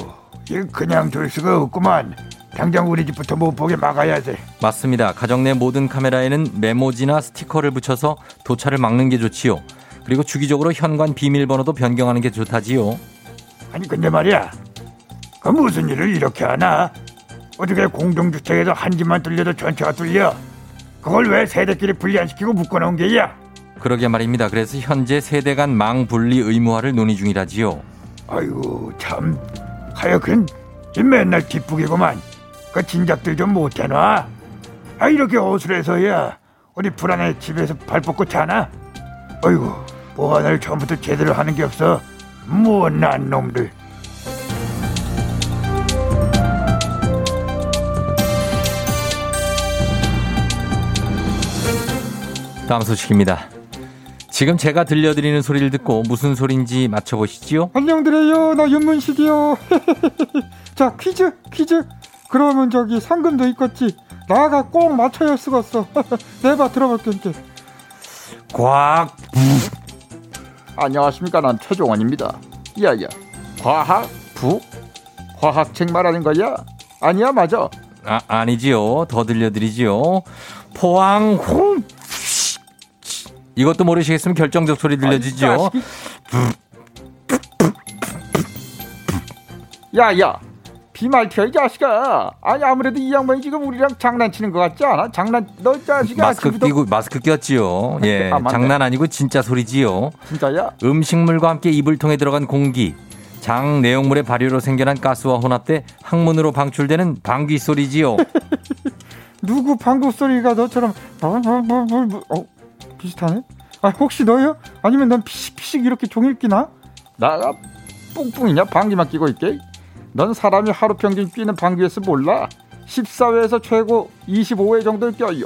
이거 그냥 둘 수가 없구만. 당장 우리 집부터 못 보게 막아야 돼. 맞습니다. 가정 내 모든 카메라에는 메모지나 스티커를 붙여서 도촬을 막는 게 좋지요. 그리고 주기적으로 현관 비밀번호도 변경하는 게 좋다지요. 아니 근데 말이야. 그 무슨 일을 이렇게 하나? 어떻게 공동주택에서 한 집만 뚫려도 전체가 뚫려? 그걸 왜 세대끼리 분리안시키고 묶어놓은 게야? 그러게 말입니다. 그래서 현재 세대 간 망 분리 의무화를 논의 중이라지요. 아이고 참 하여간 이 맨날 뒷북이구만 그 진작들 좀 못해놔 아 이렇게 어슬해서야 어디 불안해 집에서 발 뻗고 자나 아이고 보안을 처음부터 제대로 하는 게 없어 못난 놈들 다음 소식입니다. 지금 제가 들려드리는 소리를 듣고 무슨 소리인지 맞춰보시지요. 안녕드려요. 나 윤문식이요. 자 퀴즈 퀴즈. 그러면 저기 상금도 있겠지. 나가 꼭 맞춰야 쓰겠어. 내봐 들어볼게 꽉 안녕하십니까. 난 최종원입니다. 야야. 과학 부. 과학책 말하는 거야? 아니야 맞아? 아, 아니지요. 더 들려드리지요. 포항 홍 이것도 모르시겠으면 결정적 소리 들려주죠. 야야 비말티야 이 자식아 아니 아무래도 이 양반이 지금 우리랑 장난치는 것 같지 않아 장난 너 자식아 마스크 아침부터- 끼고 마스크 꼈지요. 예, 아. 장난 아니고 진짜 소리지요. 진짜야 음식물과 함께 이불 통에 들어간 공기, 장 내용물의 발효로 생겨난 가스와 혼합돼 항문으로 방출되는 방귀 소리지요. 누구 방구 소리가 너처럼 어 비슷하네? 아 혹시 너요? 아니면 넌 피식피식 이렇게 종일 끼나? 나가 뿡뿡이냐? 방귀만 끼고 있게? 넌 사람이 하루 평균 끼는 방귀의 수 몰라? 14회에서 최고 25회 정도를 껴요.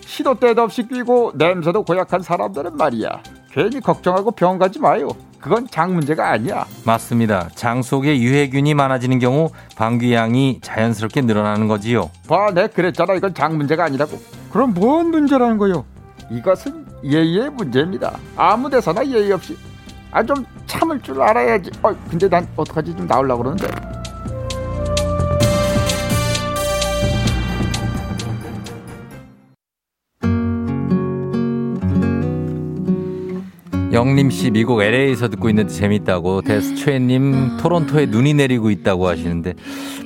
시도 때도 없이 끼고 냄새도 고약한 사람들은 말이야. 괜히 걱정하고 병 가지 마요. 그건 장 문제가 아니야. 맞습니다. 장 속에 유해균이 많아지는 경우 방귀 양이 자연스럽게 늘어나는 거지요. 봐, 내 그랬잖아. 이건 장 문제가 아니라고. 그럼 뭔 문제라는 거요 이것은 예의의 문제입니다. 아무 데서나 예의 없이. 아, 좀 참을 줄 알아야지. 어, 근데 난 어떡하지? 좀 나오려고 그러는데. 영림 씨 미국 LA에서 듣고 있는데 재밌다고 데스최님 토론토에 눈이 내리고 있다고 하시는데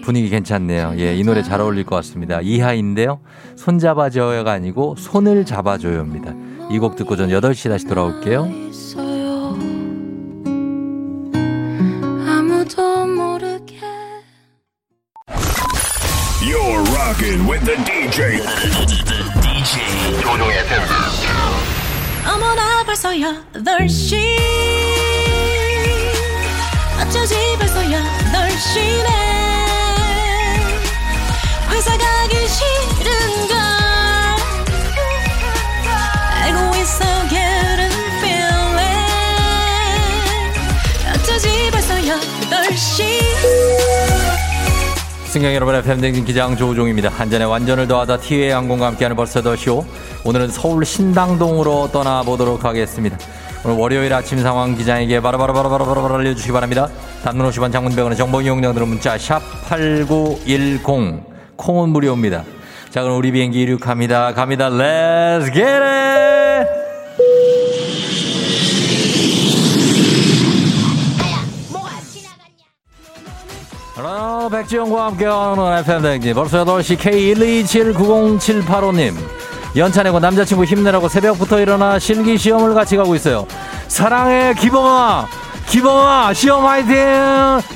분위기 괜찮네요. 예, 이 노래 잘 어울릴 것 같습니다. 이하인데요. 손잡아줘요가 아니고 손을 잡아줘요입니다. 이 곡 듣고 전 8시 다시 돌아올게요. 있어요. 아무도 모르게 You're rocking with the. DJ 어머나 벌써 8시 어쩌지 벌써 8시네 승경 여러분의 팬댕진 기장 조우종입니다. 한잔의 완전을 더하다 티웨이 항공과 함께하는 벌써 더 쇼. 오늘은 서울 신당동으로 떠나보도록 하겠습니다. 오늘 월요일 아침 상황 기장에게 바로바로바로바로바로 알려주시기 바랍니다. 단문 50원 장문병원의 정보 이용량 들은 문자 샵 8910 콩은 무료입니다. 자 그럼 우리 비행기 이륙합니다. 갑니다. Let's! 백지영과 함께하는 FM 댕진. 벌써 8시 K1279078호님. 연차 내고 남자친구 힘내라고 새벽부터 일어나 실기 시험을 같이 가고 있어요. 사랑해 기범아. 기범아 시험 화이팅!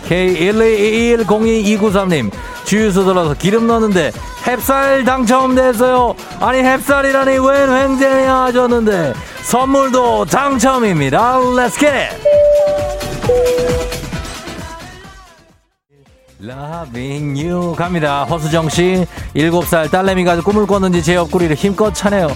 K121022993님. 주유소 들어서 기름 넣었는데 햅쌀 당첨됐어요. 아니 햅쌀이라니 웬 횡재냐 하셨는데 선물도 당첨입니다. Let's get it Loving you. 갑니다. 허수정 씨 7살 딸내미가 꿈을 꿨는지 제 옆구리를 힘껏 차네요.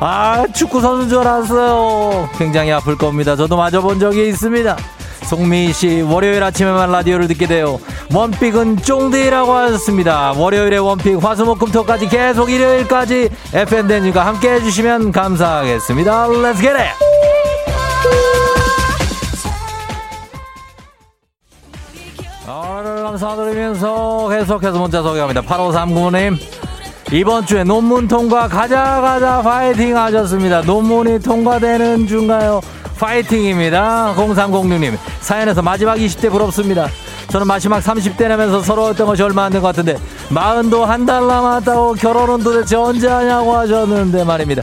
아 축구 선수인 줄 알았어요. 굉장히 아플 겁니다. 저도 맞아본 적이 있습니다. 송미 씨 월요일 아침에만 라디오를 듣게 돼요. 원픽은 쫑디라고 하셨습니다. 월요일에 원픽 화수목금토까지 계속 일요일까지 FM 댄님과 함께 해주시면 감사하겠습니다. Let's get it 감사드리면서 계속해서 문자 소개합니다. 8539님 이번 주에 논문 통과 가자 가자 파이팅 하셨습니다. 논문이 통과되는 중가요? 파이팅입니다. 0306님 사연에서 마지막 20대 부럽습니다. 저는 마지막 30대 내면서 서러웠던 것이 얼마 안 된 것 같은데 마흔도 한 달 남았다고 결혼은 도대체 언제 하냐고 하셨는데 말입니다.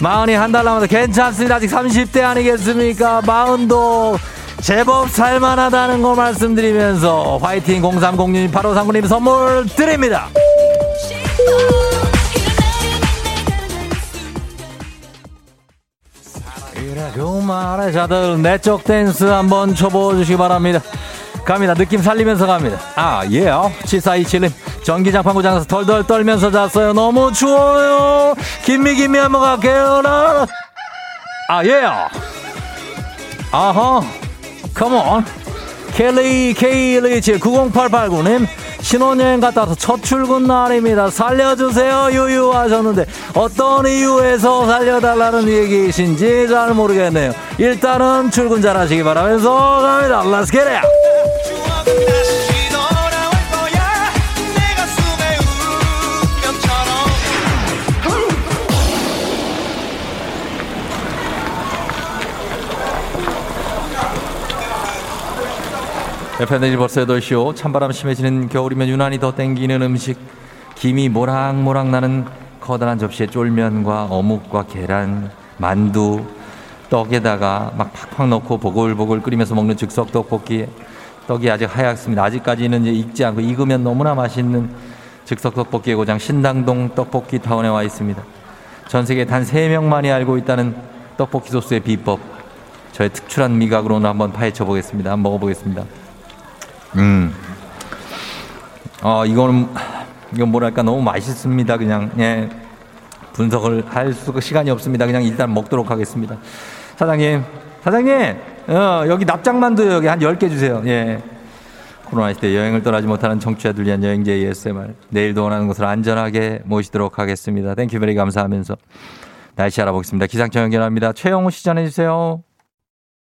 마흔이 한 달 남아서 괜찮습니다. 아직 30대 아니겠습니까? 마흔도 제법 살만하다는 거 말씀드리면서 화이팅 0306님 8539님 선물 드립니다. 이라고 말해 자들 내적 댄스 한번 쳐보주시기 바랍니다. 갑니다. 느낌 살리면서 갑니다. 아 예 요. 7427님 전기장판 고장나서 덜덜 떨면서 잤어요. 너무 추워요. 김미 김미 한번 갈게요. 아 예 요. 아하 컴온 켈리 K127 90889님 신혼여행 갔다 와서 첫 출근 날입니다. 살려주세요 유유 하셨는데 어떤 이유에서 살려달라는 얘기이신지 잘 모르겠네요. 일단은 출근 잘 하시기 바라면서 갑니다. Let's! FNL 벌써 8시오. 찬바람 심해지는 겨울이면 유난히 더 땡기는 음식. 김이 모락모락 나는 커다란 접시에 쫄면과 어묵과 계란 만두 떡에다가 막 팍팍 넣고 보글보글 끓이면서 먹는 즉석 떡볶이. 떡이 아직 하얗습니다. 아직까지는 이제 익지 않고 익으면 너무나 맛있는 즉석 떡볶이의 고장. 신당동 떡볶이 타운에 와 있습니다. 전 세계 단 3명만이 알고 있다는 떡볶이 소스의 비법. 저의 특출한 미각으로는 한번 파헤쳐 보겠습니다. 한번 먹어보겠습니다 음. 어, 이거는, 이건 뭐랄까, 너무 맛있습니다. 그냥, 예. 분석을 할 수가 시간이 없습니다. 그냥 일단 먹도록 하겠습니다. 사장님, 사장님, 어, 여기 납작만두 여기 한 10개 주세요. 예. 코로나 시대 여행을 떠나지 못하는 청취자들 위한 여행제 ASMR. 내일도 원하는 곳을 안전하게 모시도록 하겠습니다. Thank you very 감사하면서 날씨 알아보겠습니다. 기상청 연결합니다. 최영호 시 전해주세요.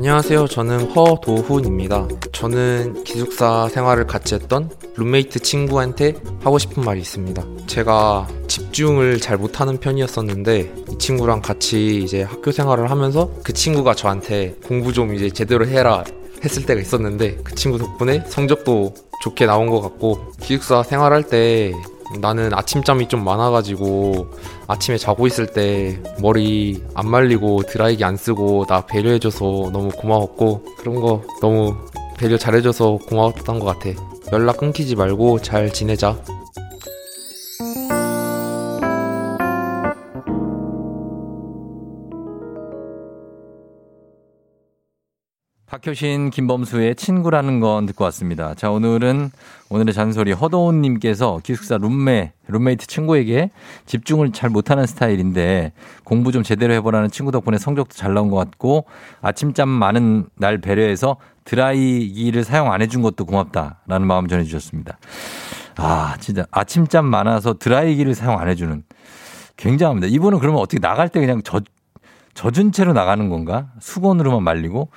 안녕하세요. 저는 허도훈입니다. 저는 기숙사 생활을 같이 했던 룸메이트 친구한테 하고 싶은 말이 있습니다. 제가 집중을 잘 못하는 편이었었는데 이 친구랑 같이 이제 학교 생활을 하면서 그 친구가 저한테 공부 좀 이제 제대로 해라 했을 때가 있었는데 그 친구 덕분에 성적도 좋게 나온 것 같고 기숙사 생활할 때 나는 아침잠이 좀 많아가지고 아침에 자고 있을 때 머리 안 말리고 드라이기 안 쓰고 나 배려해줘서 너무 고마웠고 그런 거 너무 배려 잘해줘서 고마웠던 것 같아. 연락 끊기지 말고 잘 지내자. 박효신, 김범수의 친구라는 건 듣고 왔습니다. 자, 오늘은 오늘의 잔소리 허도훈님께서 기숙사 룸메, 룸메이트 친구에게 집중을 잘 못하는 스타일인데 공부 좀 제대로 해보라는 친구 덕분에 성적도 잘 나온 것 같고 아침잠 많은 날 배려해서 드라이기를 사용 안 해준 것도 고맙다라는 마음 전해주셨습니다. 아, 진짜 아침잠 많아서 드라이기를 사용 안 해주는 굉장합니다. 이분은 그러면 어떻게 나갈 때 그냥 젖, 젖은 채로 나가는 건가? 수건으로만 말리고?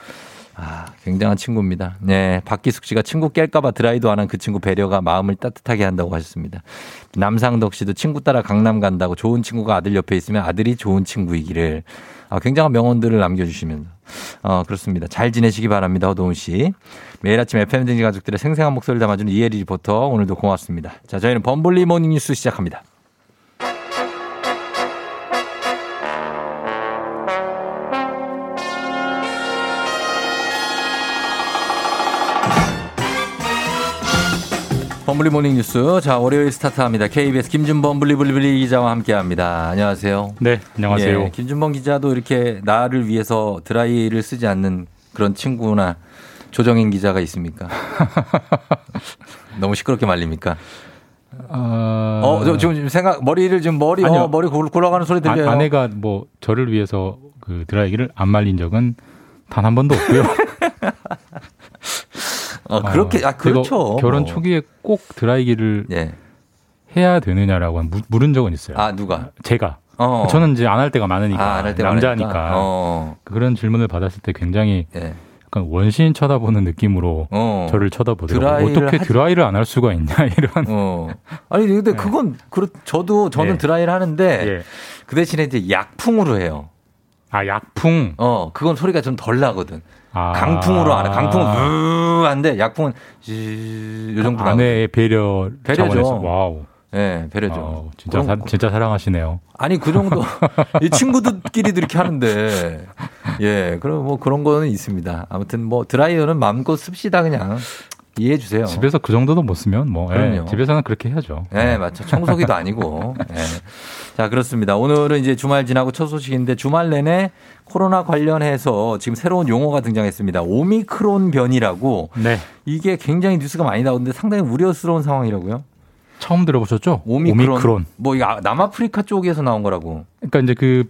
아, 굉장한 친구입니다. 네. 박기숙 씨가 친구 깰까봐 드라이도 안 한 그 친구 배려가 마음을 따뜻하게 한다고 하셨습니다. 남상덕 씨도 친구 따라 강남 간다고 좋은 친구가 아들 옆에 있으면 아들이 좋은 친구이기를. 아, 굉장한 명언들을 남겨주시면서. 어, 그렇습니다. 잘 지내시기 바랍니다. 허도훈 씨. 매일 아침 FM대행진 가족들의 생생한 목소리를 담아주는 이혜리 리포터 오늘도 고맙습니다. 자, 저희는 범블리 morning 뉴스 시작합니다. 범블리 morning 뉴스. 자, 월요일 스타트합니다. KBS 김준범 블리블리블리 기자와 함께 합니다. 안녕하세요. 네, 안녕하세요. 예, 김준범 기자도 이렇게 나를 위해서 드라이를 쓰지 않는 그런 친구나 조정인 기자가 있습니까? 너무 시끄럽게 말립니까? 어, 어, 저, 지금 생각, 머리를 지금 머리, 아니요. 어, 머리 굴- 굴러가는 소리 들려요. 아, 내가 뭐 저를 위해서 그 드라이기를 안 말린 적은 단 한 번도 없고요. 어, 그렇게, 아, 그렇죠. 결혼 뭐. 초기에 꼭 드라이기를 예. 해야 되느냐라고 무- 물은 적은 있어요. 아, 누가? 제가. 어. 저는 이제 안 할 때가 많으니까 아, 안 할 때가 남자니까. 어. 그런 질문을 받았을 때 굉장히 예. 약간 원시인 쳐다보는 느낌으로 어. 저를 쳐다보더라고요. 어떻게 하지- 드라이를 안 할 수가 있냐 이런. 어. 아니, 근데 그건, 그렇, 저도, 저는 네. 드라이를 하는데, 예. 그 대신에 이제 약풍으로 해요. 아 약풍. 어, 그건 소리가 좀 덜 나거든. 아. 강풍으로 안 해. 강풍은 으한데 약풍은 이 정도 나거든. 아내의 배려 배려죠. 와우. 예, 배려죠. 어, 진짜 그런 사, 거- 진짜 사랑하시네요. 아니 그 정도 이 친구들끼리도 이렇게 하는데 예, 그럼 뭐 그런 거는 있습니다. 아무튼 뭐 드라이어는 마음껏 씁시다 그냥 이해해 주세요. 집에서 그 정도도 못 쓰면 뭐 예. 집에서는 그렇게 해야죠. 네, 맞죠. 청소기도 아니고. 예. 자, 그렇습니다. 오늘은 이제 주말 지나고 첫 소식인데 주말 내내 코로나 관련해서 지금 새로운 용어가 등장했습니다. 오미크론 변이라고. 네. 이게 굉장히 뉴스가 많이 나오는데 상당히 우려스러운 상황이라고요. 처음 들어보셨죠? 오미크론. 뭐 이거 남아프리카 쪽에서 나온 거라고. 그러니까 이제 그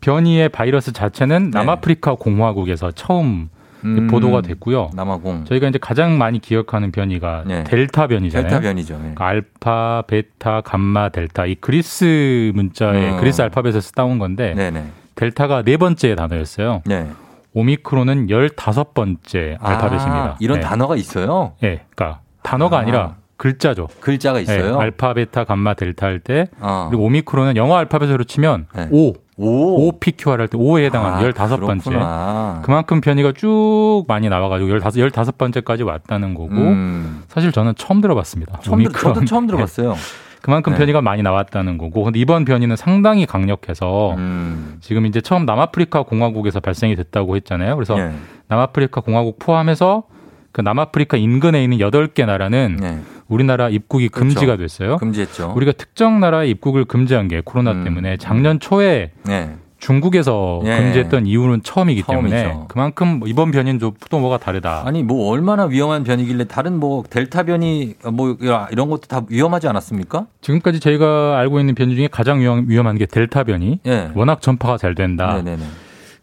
변이의 바이러스 자체는 남아프리카 공화국에서 처음 네. 음, 보도가 됐고요. 남아공. 저희가 이제 가장 많이 기억하는 변이가 네. 델타 변이잖아요. 델타 변이죠. 네. 그러니까 알파, 베타, 감마, 델타 이 그리스 문자의 음. 그리스 알파벳에서 따온 건데 네네. 델타가 네 번째 단어였어요. 네. 오미크론은 열다섯 번째 알파벳입니다. 아, 이런 네. 단어가 있어요? 예, 그러니까 단어가 아. 아. 니라 글자죠. 글자가 있어요? 네, 알파, 베타, 감마, 델타 할 때 어. 그리고 오미크론은 영어 알파벳으로 치면 네. O, 오. OPQR 할때 O에 해당하는 아, 열다섯 번째. 그렇구나. 그만큼 변이가 쭉 많이 나와가지고 열다섯 열다섯 번째까지 왔다는 거고 음. 사실 저는 처음 들어봤습니다. 처음. 저도 처음 네. 들어봤어요. 그만큼 네. 변이가 많이 나왔다는 거고 근데 이번 변이는 상당히 강력해서 음. 지금 이제 처음 남아프리카 공화국에서 발생이 됐다고 했잖아요. 그래서 예. 남아프리카 공화국 포함해서 그 남아프리카 인근에 있는 여덟 개 나라는 예. 우리나라 입국이 그렇죠. 금지가 됐어요. 금지했죠. 우리가 특정 나라의 입국을 금지한 게 코로나 음. 때문에 작년 초에 네. 중국에서 예. 금지했던 이유는 처음이기 때문에 처음이죠. 그만큼 이번 변이는 좀또 뭐가 다르다. 아니 뭐 얼마나 위험한 변이길래 다른 뭐 델타 변이 뭐 이런 것도 다 위험하지 않았습니까? 지금까지 저희가 알고 있는 변이 중에 가장 위험, 위험한 게 델타 변이. 예. 워낙 전파가 잘 된다. 네네네.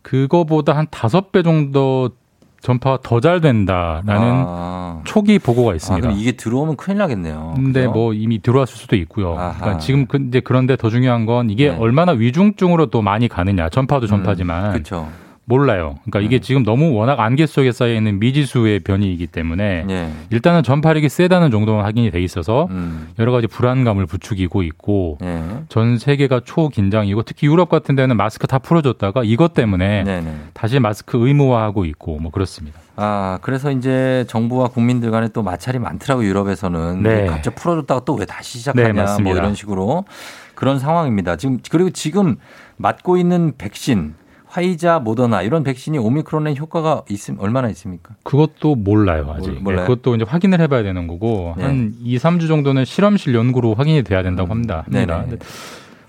그거보다 한 다섯 배 정도 전파가 더 잘 된다라는 아. 초기 보고가 아, 있습니다. 그럼 이게 들어오면 큰일 나겠네요. 근데 그죠? 뭐 이미 들어왔을 수도 있고요. 그러니까 지금 근데 그런데 더 중요한 건 이게 네. 얼마나 위중증으로 또 많이 가느냐. 전파도 전파지만 그렇죠. 몰라요. 그러니까 이게 지금 너무 워낙 안개 속에 쌓여 있는 미지수의 변이이기 때문에 예. 일단은 전파력이 세다는 정도는 확인이 돼 있어서 음. 여러 가지 불안감을 부추기고 있고 예. 전 세계가 초긴장이고 특히 유럽 같은 데는 마스크 다 풀어줬다가 이것 때문에 네네. 다시 마스크 의무화하고 있고 뭐 그렇습니다. 아, 그래서 이제 정부와 국민들 간에 또 마찰이 많더라고 유럽에서는. 네. 갑자기 풀어줬다가 또 왜 다시 시작하냐. 네. 뭐 이런 식으로 그런 상황입니다. 지금 그리고 지금 맞고 있는 백신 화이자, 모더나 이런 백신이 오미크론의 효과가 있음 얼마나 있습니까? 그것도 몰라요 아직. 몰- 몰라요? 네, 그것도 이제 확인을 해봐야 되는 거고 네. 한 2, 3주 정도는 실험실 연구로 확인이 돼야 된다고 합니다. 합니다. 음. 네네. 근데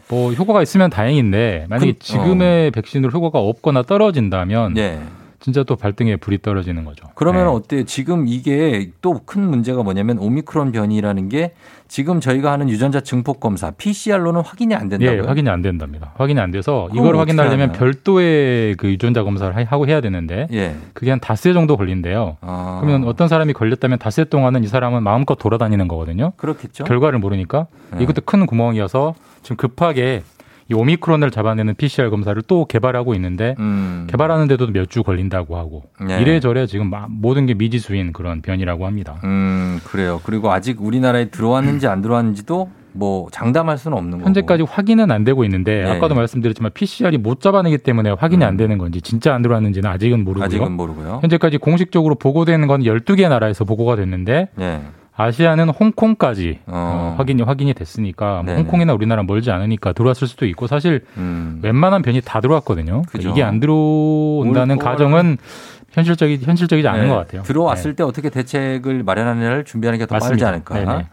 뭐 효과가 있으면 다행인데 만약에 그- 지금의 백신으로 효과가 없거나 떨어진다면 예. 진짜 또 발등에 불이 떨어지는 거죠. 그러면 네. 어때요? 지금 이게 또 큰 문제가 뭐냐면 오미크론 변이라는 게 지금 저희가 하는 유전자 증폭 검사 PCR로는 확인이 안 된다고요? 예, 확인이 안 된답니다. 확인이 안 돼서 이걸 확인하려면? 별도의 그 유전자 검사를 하- 하고 해야 되는데 예. 그게 한 닷새 정도 걸린대요. 아. 그러면 어떤 사람이 걸렸다면 닷새 동안은 이 사람은 마음껏 돌아다니는 거거든요. 그렇겠죠. 결과를 모르니까 네. 이것도 큰 구멍이어서 지금 급하게 이 오미크론을 잡아내는 PCR 검사를 또 개발하고 있는데 음. 개발하는데도 몇 주 걸린다고 하고 네. 이래저래 지금 마- 모든 게 미지수인 그런 변이라고 합니다. 음, 그래요. 그리고 아직 우리나라에 들어왔는지 안 들어왔는지도 뭐 장담할 수는 없는 거고. 현재까지 확인은 안 되고 있는데 네. 아까도 말씀드렸지만 PCR이 못 잡아내기 때문에 확인이 안 되는 건지 진짜 안 들어왔는지는 아직은 모르고요. 음. 아직은 모르고요. 현재까지 공식적으로 보고되는 건 12개 나라에서 보고가 됐는데 네. 아시아는 홍콩까지 어. 어, 확인이 확인이 됐으니까 뭐. 홍콩이나 우리나라 멀지 않으니까 들어왔을 수도 있고 사실 음. 웬만한 변이 다 들어왔거든요. 그죠. 이게 안 들어온다는 가정은 현실적이 현실적이지 않은 네. 것 같아요. 들어왔을 때 어떻게 대책을 마련하느냐를 준비하는 게 더 빠르지. 않을까. 네네.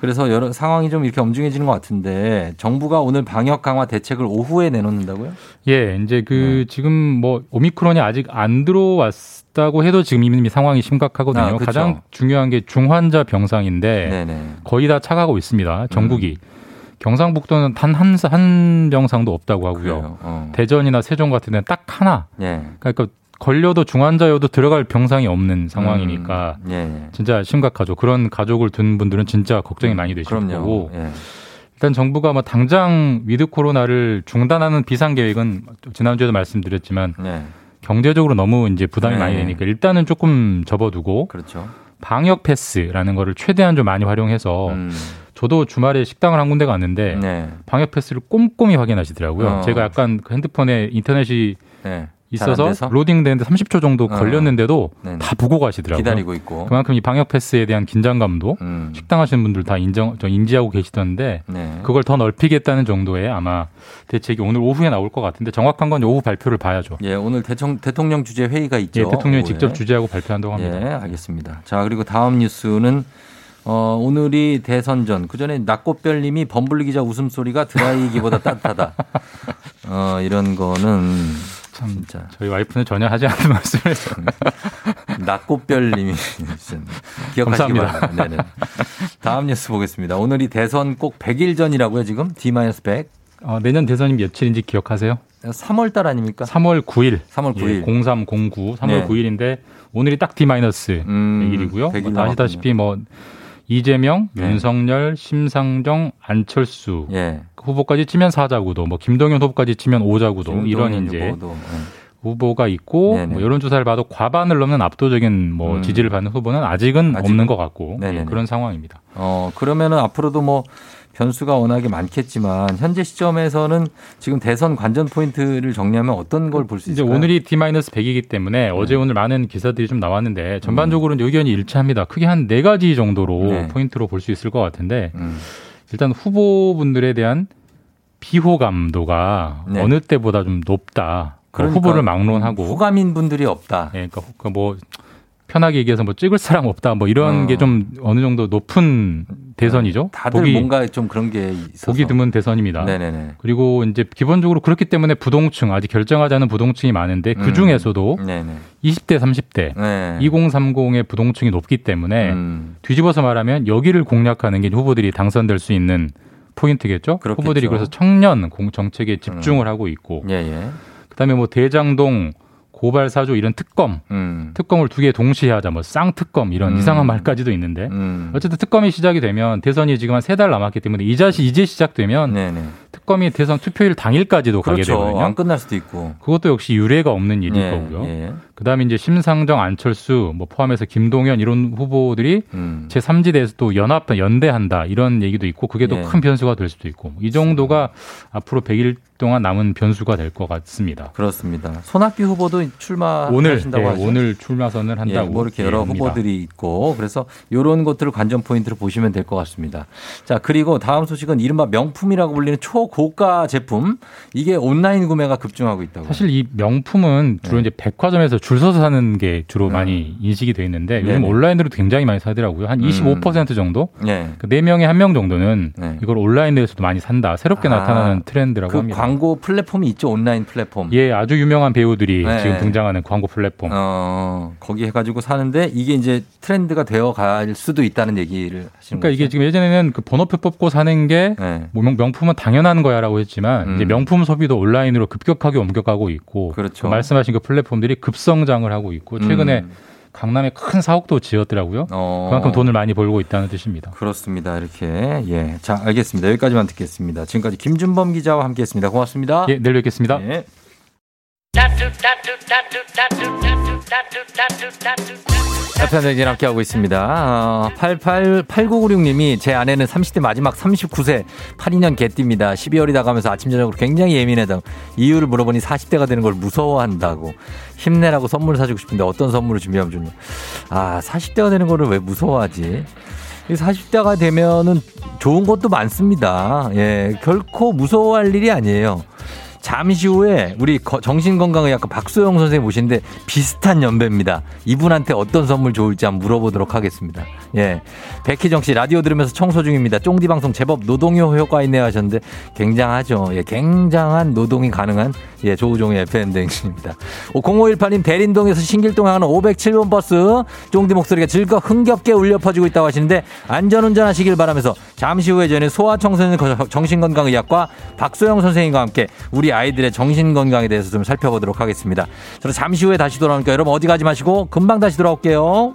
그래서 여러 상황이 좀 이렇게 엄중해지는 것 같은데 정부가 오늘 방역 강화 대책을 오후에 내놓는다고요? 예, 이제 그 네. 지금 뭐 오미크론이 아직 안 들어왔다고 해도 지금 이미 상황이 심각하거든요. 아, 그쵸. 가장 중요한 게 중환자 병상인데 네네. 거의 다 차가고 있습니다. 전국이. 음. 경상북도는 단한 한 병상도 없다고 하고요. 어. 대전이나 세종 같은 데는 딱 하나. 예. 그러니까 걸려도 중환자여도 들어갈 병상이 없는 상황이니까 음, 예. 진짜 심각하죠. 그런 가족을 둔 분들은 진짜 걱정이 많이 되실 그럼요. 거고. 예. 일단 정부가 뭐 당장 with 코로나를 중단하는 비상 계획은 지난주에도 말씀드렸지만 네. 경제적으로 너무 이제 부담이 네. 많이 되니까 일단은 조금 접어두고 그렇죠. 방역 패스라는 거를 최대한 좀 많이 활용해서 음. 저도 주말에 식당을 한 군데 갔는데 네. 방역 패스를 꼼꼼히 확인하시더라고요. 어. 제가 약간 그 핸드폰에 인터넷이 네. 있어서 잘안 돼서? 로딩 되는데 30초 정도 어. 걸렸는데도 네네. 다 보고 가시더라고요. 기다리고 있고. 그만큼 이 방역 패스에 대한 긴장감도 음. 식당 하시는 분들 다 인정, 저 인지하고 계시던데 네. 그걸 더 넓히겠다는 정도의 아마 대책이 오늘 오후에 나올 것 같은데 정확한 건 오후 발표를 봐야죠. 예, 오늘 대통, 대통령 주재 회의가 있죠. 예, 대통령이 오후에. 직접 주재하고 발표한다고 합니다. 예, 알겠습니다. 자, 그리고 다음 뉴스는 어, 오늘이 대선 전. 그 전에 낙꽃별 님이 범블리 기자 웃음소리가 드라이기보다 따뜻하다. 어, 이런 거는 참 진짜. 저희 와이프는 전혀 하지 않는 말씀을 해서 낙꽃별님이 기억하시기. 바랍니다. 네네. 다음 뉴스 보겠습니다. 오늘이 대선 꼭 100일 전이라고요, 지금? D-100. 어, 내년 대선이 며칠인지 기억하세요? 3월 달 아닙니까? 3월 9일. 3월 9일. 0309 3월 네. 9일인데 오늘이 딱 D-100일이고요. 음, 100일 뭐 남았군요. 아시다시피 뭐 이재명, 네. 윤석열, 심상정, 안철수 예. 후보까지 치면 4자구도, 뭐 김동연 후보까지 치면 5자구도 이런 이제 후보도, 예. 후보가 있고 네네. 뭐 여론 조사를 봐도 과반을 넘는 압도적인 뭐 음. 지지를 받는 후보는 아직은 아직은? 없는 것 같고. 예, 그런 상황입니다. 어, 그러면은 앞으로도 뭐 변수가 워낙에 많겠지만 현재 시점에서는 지금 대선 관전 포인트를 정리하면 어떤 걸 볼 수 있을까요? 오늘이 D-100이기 때문에 어제 오늘 많은 기사들이 좀 나왔는데 전반적으로는 의견이 일치합니다. 크게 한 네 가지 정도로 음. 네. 포인트로 볼 수 있을 것 같은데 음. 일단 후보분들에 대한 비호감도가 네. 어느 때보다 좀 높다. 뭐 그러니까 후보를 막론하고 호감인 분들이 없다. 예, 그러니까 그뭐 편하게 얘기해서 뭐 찍을 사람 없다. 뭐 이런 어. 게좀 어느 정도 높은 대선이죠. 다들 보기, 뭔가 좀 그런 게 있어서. 보기 드문 대선입니다. 네네네. 그리고 이제 기본적으로 그렇기 때문에 부동층 아직 결정하지 않은 부동층이 많은데 그 음. 중에서도 네네. 20대, 30대, 네. 2030의 부동층이 높기 때문에 음. 뒤집어서 말하면 여기를 공략하는 게 후보들이 당선될 수 있는 포인트겠죠. 그렇겠죠. 후보들이 그래서 청년 공 정책에 집중을 하고 있고 예, 예. 그다음에 뭐 대장동 고발 사주 이런 특검 음. 특검을 두 개 동시에 하자 뭐 쌍특검 이런 음. 이상한 말까지도 있는데 음. 어쨌든 특검이 시작이 되면 대선이 지금 한 세 달 남았기 때문에 이자시 이제 시작되면 네네. 특검이 대선 투표일 당일까지도 가게 그렇죠. 되거든요. 안 끝날 수도 있고. 그것도 역시 유례가 없는 일일 예, 거고요. 예. 그다음에 이제 심상정, 안철수 뭐 포함해서 김동연 이런 후보들이 음. 제 3지대에서 또 연합 연대한다 이런 얘기도 있고 그게 또 예. 큰 변수가 될 수도 있고 이 정도가 앞으로 100일 동안 남은 변수가 될 것 같습니다. 그렇습니다. 손학규 후보도 출마하신다고 오늘 예, 하죠. 오늘 출마 선을 한다고 예, 뭐 이렇게 여러 예, 합니다. 후보들이 있고 그래서 이런 것들을 관전 포인트로 보시면 될 것 같습니다. 자 그리고 다음 소식은 이른바 명품이라고 불리는 초고가 제품 이게 온라인 구매가 급증하고 있다고. 사실 이 명품은 주로 네. 이제 백화점에서 줄 서서 사는 게 주로 많이 인식이 돼 있는데 요즘 음. 네네. 온라인으로도 굉장히 많이 사더라고요. 한 음. 25% 정도? 네. 그 4명에 1명 정도는 네. 이걸 온라인에서도 많이 산다. 새롭게 아, 나타나는 트렌드라고 그 합니다. 광고 플랫폼이 있죠. 온라인 플랫폼. 예, 아주 유명한 배우들이 네. 지금 등장하는 광고 플랫폼. 어, 거기 해가지고 사는데 이게 이제 트렌드가 되어 갈 수도 있다는 얘기를 하시는 그러니까 이게 지금 예전에는 그 번호표 뽑고 사는 게 네. 뭐 명- 명품은 당연한 거야라고 했지만 이제 명품 소비도 온라인으로 급격하게 옮겨가고 있고 음. 그렇죠. 그 말씀하신 그 플랫폼들이 급성장을 하고 있고 최근에 음. 강남에 큰 사옥도 지었더라고요. 어. 그만큼 돈을 많이 벌고 있다는 뜻입니다. 그렇습니다. 이렇게 예, 자 알겠습니다. 여기까지만 듣겠습니다. 지금까지 김준범 기자와 함께했습니다. 고맙습니다. 예, 내일 뵙겠습니다. 예. 댕진 함께하고 있습니다. 어, 888996님이 제 아내는 30대 마지막 39세 82년 개띠입니다. 12월이 다가면서 아침 저녁으로 굉장히 예민해서 이유를 물어보니 40대가 되는 걸 무서워한다고 힘내라고 선물 사주고 싶은데 어떤 선물을 준비하면 좋냐. 아 40대가 되는 거를 왜 무서워하지? 이 40대가 되면은 좋은 것도 많습니다. 예, 결코 무서워할 일이 아니에요. 잠시 후에 우리 거- 정신건강의학과 박소영 선생님 오신데 비슷한 연배입니다. 이분한테 어떤 선물 좋을지 한번 물어보도록 하겠습니다. 예. 백희정 씨 라디오 들으면서 청소 중입니다. 쫑디 방송 제법 노동요 효과 있네요 하셨는데 굉장하죠. 예, 굉장한 노동이 가능한 예, 조우종의 FM 대행진입니다. 0518님 대린동에서 신길동 향하는 507번 버스 쫑디 목소리가 즐겁 흥겹게 울려 퍼지고 있다고 하시는데 안전운전 하시길 바라면서 잠시 후에 저는 소아청소년 정신건강의학과 박소영 선생님과 함께 우리 아이들의 정신 건강에 대해서 좀 살펴보도록 하겠습니다. 저는 잠시 후에 다시 돌아오니까 여러분 어디 가지 마시고 금방 다시 돌아올게요.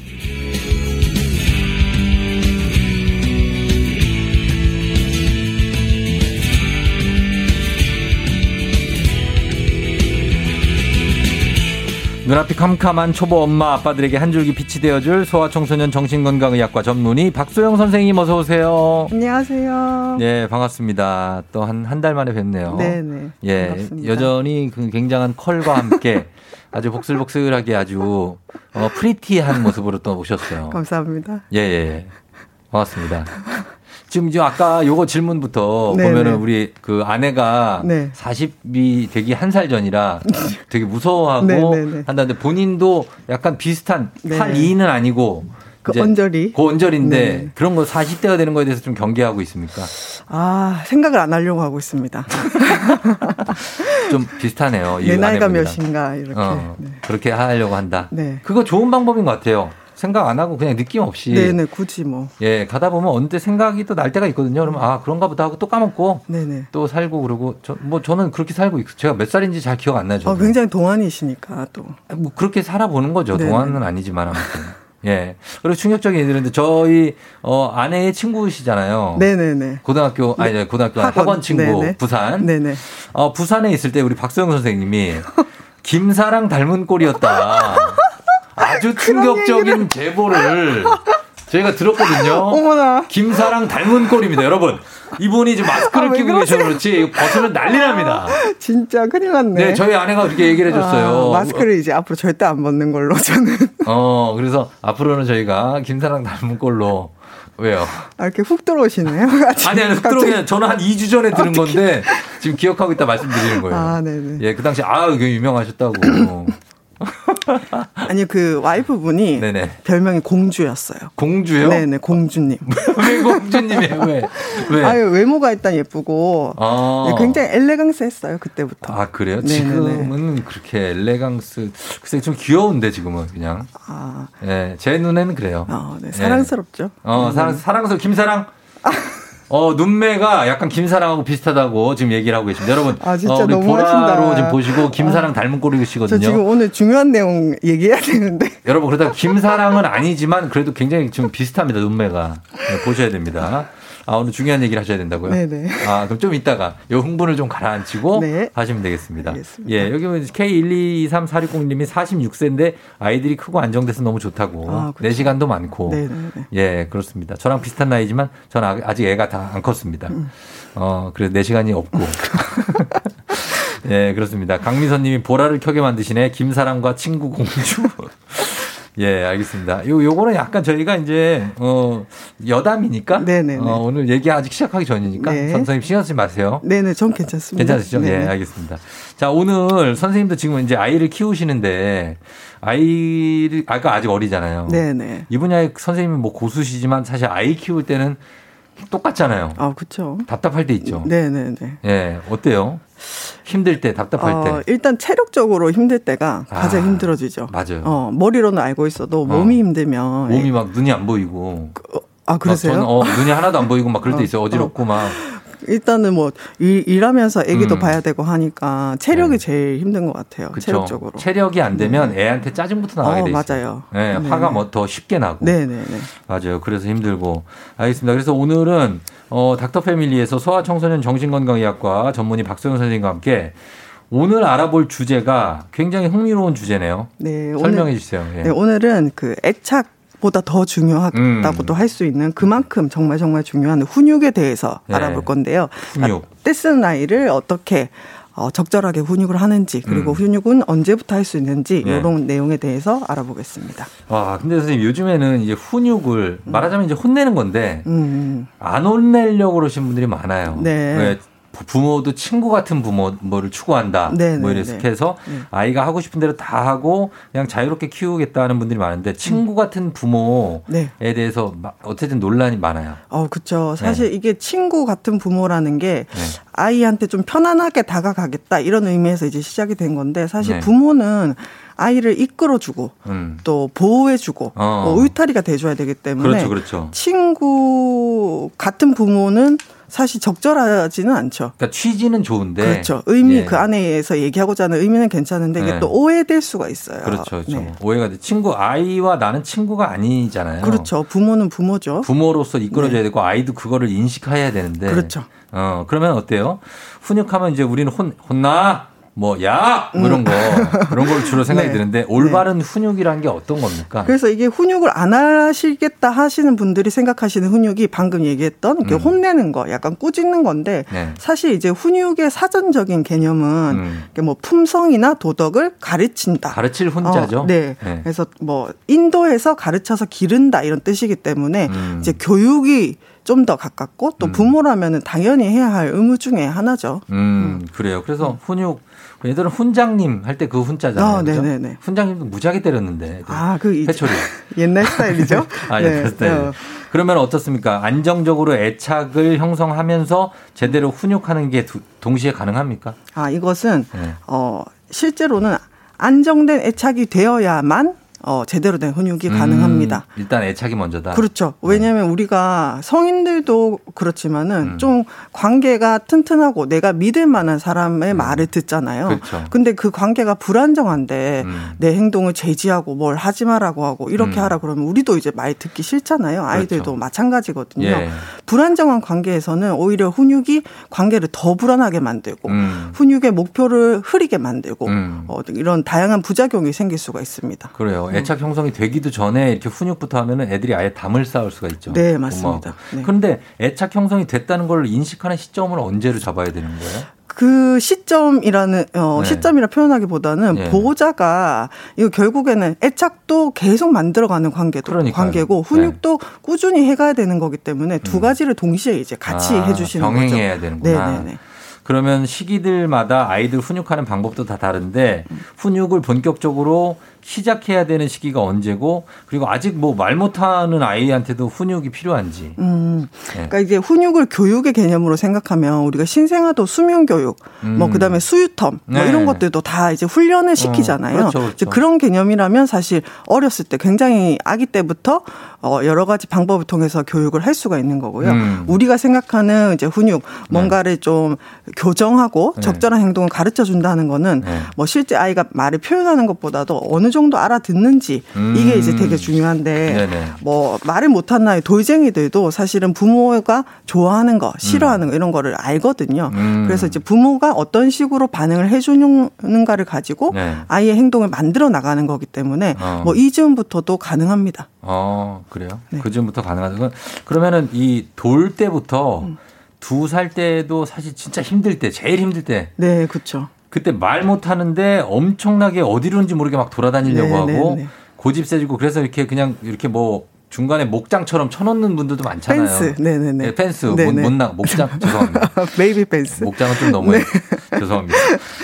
눈앞이 캄캄한 초보 엄마 아빠들에게 한 줄기 빛이 되어줄 소아청소년 정신건강의학과 전문의 박소영 선생님 어서 오세요. 안녕하세요. 네 반갑습니다. 또 한 한 달 만에 뵙네요. 네네. 예 반갑습니다. 여전히 그 굉장한 컬과 함께 아주 복슬복슬하게 아주 어, 프리티한 모습으로 또 오셨어요. 감사합니다. 예, 예, 예. 반갑습니다. 지금 이제 아까 요거 질문부터 네네. 보면은 우리 그 아내가 네. 40이 되기 한 살 전이라 되게 무서워하고 네네네. 한다는데 본인도 약간 비슷한 네. 82는 아니고 그 언저리. 그 언저리인데 네. 그런 거 40대가 되는 거에 대해서 좀 경계하고 있습니까? 아, 생각을 안 하려고 하고 있습니다. 좀 비슷하네요. 이내 나이가 아내분이랑. 몇인가, 이렇게. 어, 네. 그렇게 하려고 한다. 네. 그거 좋은 방법인 것 같아요. 생각 안 하고 그냥 느낌 없이. 네네, 굳이 뭐. 예, 가다 보면 언제 생각이 또 날 때가 있거든요. 그러면 아, 그런가 보다 하고 또 까먹고 네네. 또 살고 그러고 저, 뭐 저는 그렇게 살고 있 제가 몇 살인지 잘 기억 안 나죠. 어, 굉장히 동안이시니까 또. 뭐 그렇게 살아보는 거죠. 네네. 동안은 아니지만 아무튼. 예. 그리고 충격적인 얘기들인데 저희 어 아내의 친구시잖아요. 네네네. 고등학교 아니 네, 고등학교 학원. 학원 친구 네네. 부산. 네네. 어 부산에 있을 때 우리 박소영 선생님이 김사랑 닮은 꼴이었다. 아주 충격적인 제보를 저희가 들었거든요. 어머나. 김사랑 닮은 꼴입니다, 여러분. 이분이 지금 마스크를 아, 왜 끼고 계셔서? 그렇지 벗으면 난리 납니다. 진짜 큰일 났네. 네, 저희 아내가 그렇게 얘기를 해줬어요. 아, 마스크를 이제 앞으로 절대 안 벗는 걸로 저는. 어, 그래서 앞으로는 저희가 김사랑 닮은 꼴로 왜요? 아, 이렇게 훅 들어오시네요. 아니, 아니, 들어오면 저는 한 2주 전에 들은 건데 지금 기억하고 있다 말씀드리는 거예요. 아, 네네. 예, 그 당시 아, 이게 유명하셨다고. 아니, 그 와이프분이 네네. 별명이 공주였어요. 공주요? 네네, 공주님. 왜 공주님이에요? 왜? 왜? 아유, 외모가 일단 예쁘고. 아. 네, 굉장히 엘레강스 했어요, 그때부터. 아, 그래요? 네네네. 지금은 그렇게 엘레강스, 글쎄 좀 귀여운데, 지금은 그냥. 아, 예, 제 눈에는 그래요. 어, 네, 예. 사랑스럽죠. 어, 네, 사랑, 네. 사랑스러워. 김사랑. 어, 눈매가 약간 김사랑하고 비슷하다고 지금 얘기를 하고 계십니다. 여러분. 아, 진짜 어, 우리 너무하신다. 보라로 지금 보시고 김사랑 닮은 저 꼴이시거든요. 지금 오늘 중요한 내용 얘기해야 되는데. 여러분, 그러다 김사랑은 아니지만 그래도 굉장히 좀 비슷합니다. 눈매가. 네, 보셔야 됩니다. 아, 오늘 중요한 얘기를 하셔야 된다고요? 네네. 아, 그럼 좀 이따가 요 흥분을 좀 가라앉히고 네. 하시면 되겠습니다. 알겠습니다. 예, 여기 K1223460님이 46세인데 아이들이 크고 안정돼서 너무 좋다고. 아, 내 시간도 많고. 네네네. 예, 그렇습니다. 저랑 비슷한 나이지만 저는 아- 아직 애가 다 안 컸습니다. 음. 어, 그래서 내 시간이 없고. 예, 그렇습니다. 강미선 님이 보라를 켜게 만드시네. 김사랑과 친구 공주. 예, 알겠습니다. 요, 요거는 약간 저희가 이제, 어, 여담이니까. 어, 오늘 얘기 아직 시작하기 전이니까. 네. 선생님 신경 쓰지 마세요. 네 네, 전 괜찮습니다. 괜찮으시죠? 예, 네네. 알겠습니다. 자, 오늘 선생님도 지금 이제 아이를 키우시는데, 아이를, 아까 아직 어리잖아요. 네 네. 이 분야의 선생님은 뭐 고수시지만 사실 아이 키울 때는 똑같잖아요. 아, 그쵸. 답답할 때 있죠. 네 네 네. 예, 어때요? 힘들 때, 답답할 어, 때. 일단 체력적으로 힘들 때가 가장 아, 힘들어지죠. 맞아요. 어, 머리로는 알고 있어도 몸이 힘들면. 몸이 막 눈이 안 보이고. 아, 그러세요? 막 저는 어, 눈이 하나도 안 보이고 막 그럴 때 어, 있어요. 어지럽고 막. 일단은 뭐 일, 일하면서 애기도 음. 봐야 되고 하니까 체력이 제일 힘든 것 같아요. 그쵸. 체력적으로. 체력이 안 되면 애한테 짜증부터 나게 어, 돼 있어요. 맞아요. 예, 네. 화가 뭐 더 쉽게 나고. 네 네 네. 맞아요. 그래서 힘들고. 알겠습니다. 그래서 오늘은 어, 닥터 패밀리에서 소아청소년 정신건강의학과 전문의 박소영 선생님과 함께 오늘 알아볼 주제가 굉장히 흥미로운 주제네요. 네, 설명해 오늘- 주세요. 예. 네, 오늘은 그 애착 보다 더 중요하다고도 음. 할수 있는 그만큼 정말 정말 중요한 훈육에 대해서 네. 알아볼 건데요. 훈육. 떼쓰는 아이를 어떻게 어, 적절하게 훈육을 하는지 그리고 음. 훈육은 언제부터 할 수 있는지 네. 이런 내용에 대해서 알아보겠습니다. 와, 근데 선생님 요즘에는 이제 훈육을 말하자면 이제 혼내는 건데 음, 안 혼내려고 그러신 분들이 많아요. 네. 왜 부모도 친구 같은 부모를 추구한다. 네, 뭐 네, 이래서 네. 해서 네. 아이가 하고 싶은 대로 다 하고 그냥 자유롭게 키우겠다는 분들이 많은데 친구 같은 부모에 네. 대해서 막 어쨌든 논란이 많아요. 어, 그쵸. 사실 네. 이게 친구 같은 부모라는 게 아이한테 좀 편안하게 다가가겠다 이런 의미에서 이제 시작이 된 건데 사실 네. 부모는 아이를 이끌어주고 음. 또 보호해주고 어. 뭐 울타리가 돼줘야 되기 때문에 그렇죠, 그렇죠. 친구 같은 부모는 사실 적절하지는 않죠. 그러니까 취지는 좋은데 그렇죠. 의미 예. 그 안에서 얘기하고자 하는 의미는 괜찮은데 이게 네. 또 오해될 수가 있어요. 그렇죠, 그렇죠. 네. 오해가 돼. 친구 아이와 나는 친구가 아니잖아요. 그렇죠. 부모는 부모죠. 부모로서 이끌어줘야 되고 아이도 그거를 인식해야 되는데. 그렇죠. 어 그러면 어때요? 훈육하면 이제 우리는 혼 혼나 뭐 야! 뭐 이런 거 그런 걸 주로 생각이 네. 드는데 올바른 훈육이란 게 어떤 겁니까? 그래서 이게 훈육을 안 하시겠다 하시는 분들이 생각하시는 훈육이 방금 얘기했던 이렇게 음. 혼내는 거, 약간 꾸짖는 건데 네. 사실 이제 훈육의 사전적인 개념은 음. 뭐 품성이나 도덕을 가르친다. 가르칠 훈자죠. 어, 네. 네. 그래서 뭐 인도해서 가르쳐서 기른다 이런 뜻이기 때문에 음. 이제 교육이 좀더 가깝고 또 부모라면은 당연히 해야 할 의무 중에 하나죠. 음, 그래요. 그래서 훈육 얘들은 훈장님 할 때 그 훈자잖아요. 아, 그죠? 네네네. 훈장님도 무지하게 때렸는데. 아, 그 회초리. 옛날 스타일이죠. 아, 예, 그 스타일. 어. 그러면 어떻습니까? 안정적으로 애착을 형성하면서 제대로 훈육하는 게 두- 동시에 가능합니까? 아, 이것은 네. 어, 실제로는 안정된 애착이 되어야만 어, 제대로 된 훈육이 가능합니다. 음, 일단 애착이 먼저다. 그렇죠. 왜냐하면 우리가 성인들도 그렇지만은 음. 좀 관계가 튼튼하고 내가 믿을 만한 사람의 말을 듣잖아요. 음. 그렇죠. 근데 그 관계가 불안정한데 음. 내 행동을 제지하고 뭘 하지 마라고 하고 이렇게 음. 하라 그러면 우리도 이제 말 듣기 싫잖아요. 아이들도 그렇죠. 마찬가지거든요. 예. 불안정한 관계에서는 오히려 훈육이 관계를 더 불안하게 만들고 음. 훈육의 목표를 흐리게 만들고 음. 어, 이런 다양한 부작용이 생길 수가 있습니다. 그래요. 애착 형성이 되기도 전에 이렇게 훈육부터 하면은 애들이 아예 담을 쌓을 수가 있죠. 네. 맞습니다. 네. 그런데 애착 형성이 됐다는 걸 인식하는 시점을 언제로 잡아야 되는 거예요? 그 시점이라는 어 네. 시점이라 표현하기보다는 예. 보호자가 이거 결국에는 애착도 계속 만들어가는 관계도 그러니까요. 네. 관계고 훈육도 꾸준히 해가야 되는 거기 때문에 두 가지를 동시에 이제 같이 아, 해주시는 거죠. 병행해야 되는구나. 네네네. 그러면 시기들마다 아이들 훈육하는 방법도 다 다른데 훈육을 본격적으로 시작해야 되는 시기가 언제고 그리고 아직 뭐 말 못하는 아이한테도 훈육이 필요한지. 음, 네. 그러니까 이게 훈육을 교육의 개념으로 생각하면 우리가 신생아도 수면 교육, 뭐 음. 그다음에 수유텀, 뭐 네. 이런 것들도 다 이제 훈련을 시키잖아요. 그렇죠, 그렇죠. 이제 그런 개념이라면 사실 어렸을 때 굉장히 아기 때부터 어 여러 가지 방법을 통해서 교육을 할 수가 있는 거고요. 음. 우리가 생각하는 이제 훈육 뭔가를 좀 교정하고 네. 적절한 행동을 가르쳐 준다는 거는 네. 뭐 실제 아이가 말을 표현하는 것보다도 어느 정도 알아듣는지 이게 이제 되게 중요한데 네네. 뭐 말을 못한 나이 돌쟁이들도 사실은 부모가 좋아하는 거, 싫어하는 거 이런 거를 알거든요. 음. 그래서 이제 부모가 어떤 식으로 반응을 해주는가를 가지고 네. 아이의 행동을 만들어 나가는 거기 때문에 어. 뭐 이즈음부터도 가능합니다. 어, 그래요? 네. 그 즈음부터 가능하다. 그러면은 이 돌 때부터 음. 두살 때도 사실 진짜 힘들 때, 제일 힘들 때 네, 그렇죠. 그때 말 못하는데 엄청나게 어디로인지 모르게 막 돌아다니려고 네, 하고 네, 네. 고집 세지고 그래서 이렇게 그냥 이렇게 뭐 중간에 목장처럼 쳐놓는 분들도 많잖아요. 펜스. 네네네. 네, 펜스. 못, 네네. 못 나, 목장. 죄송합니다. baby fence. 목장은 좀 너무해. 네. 죄송합니다.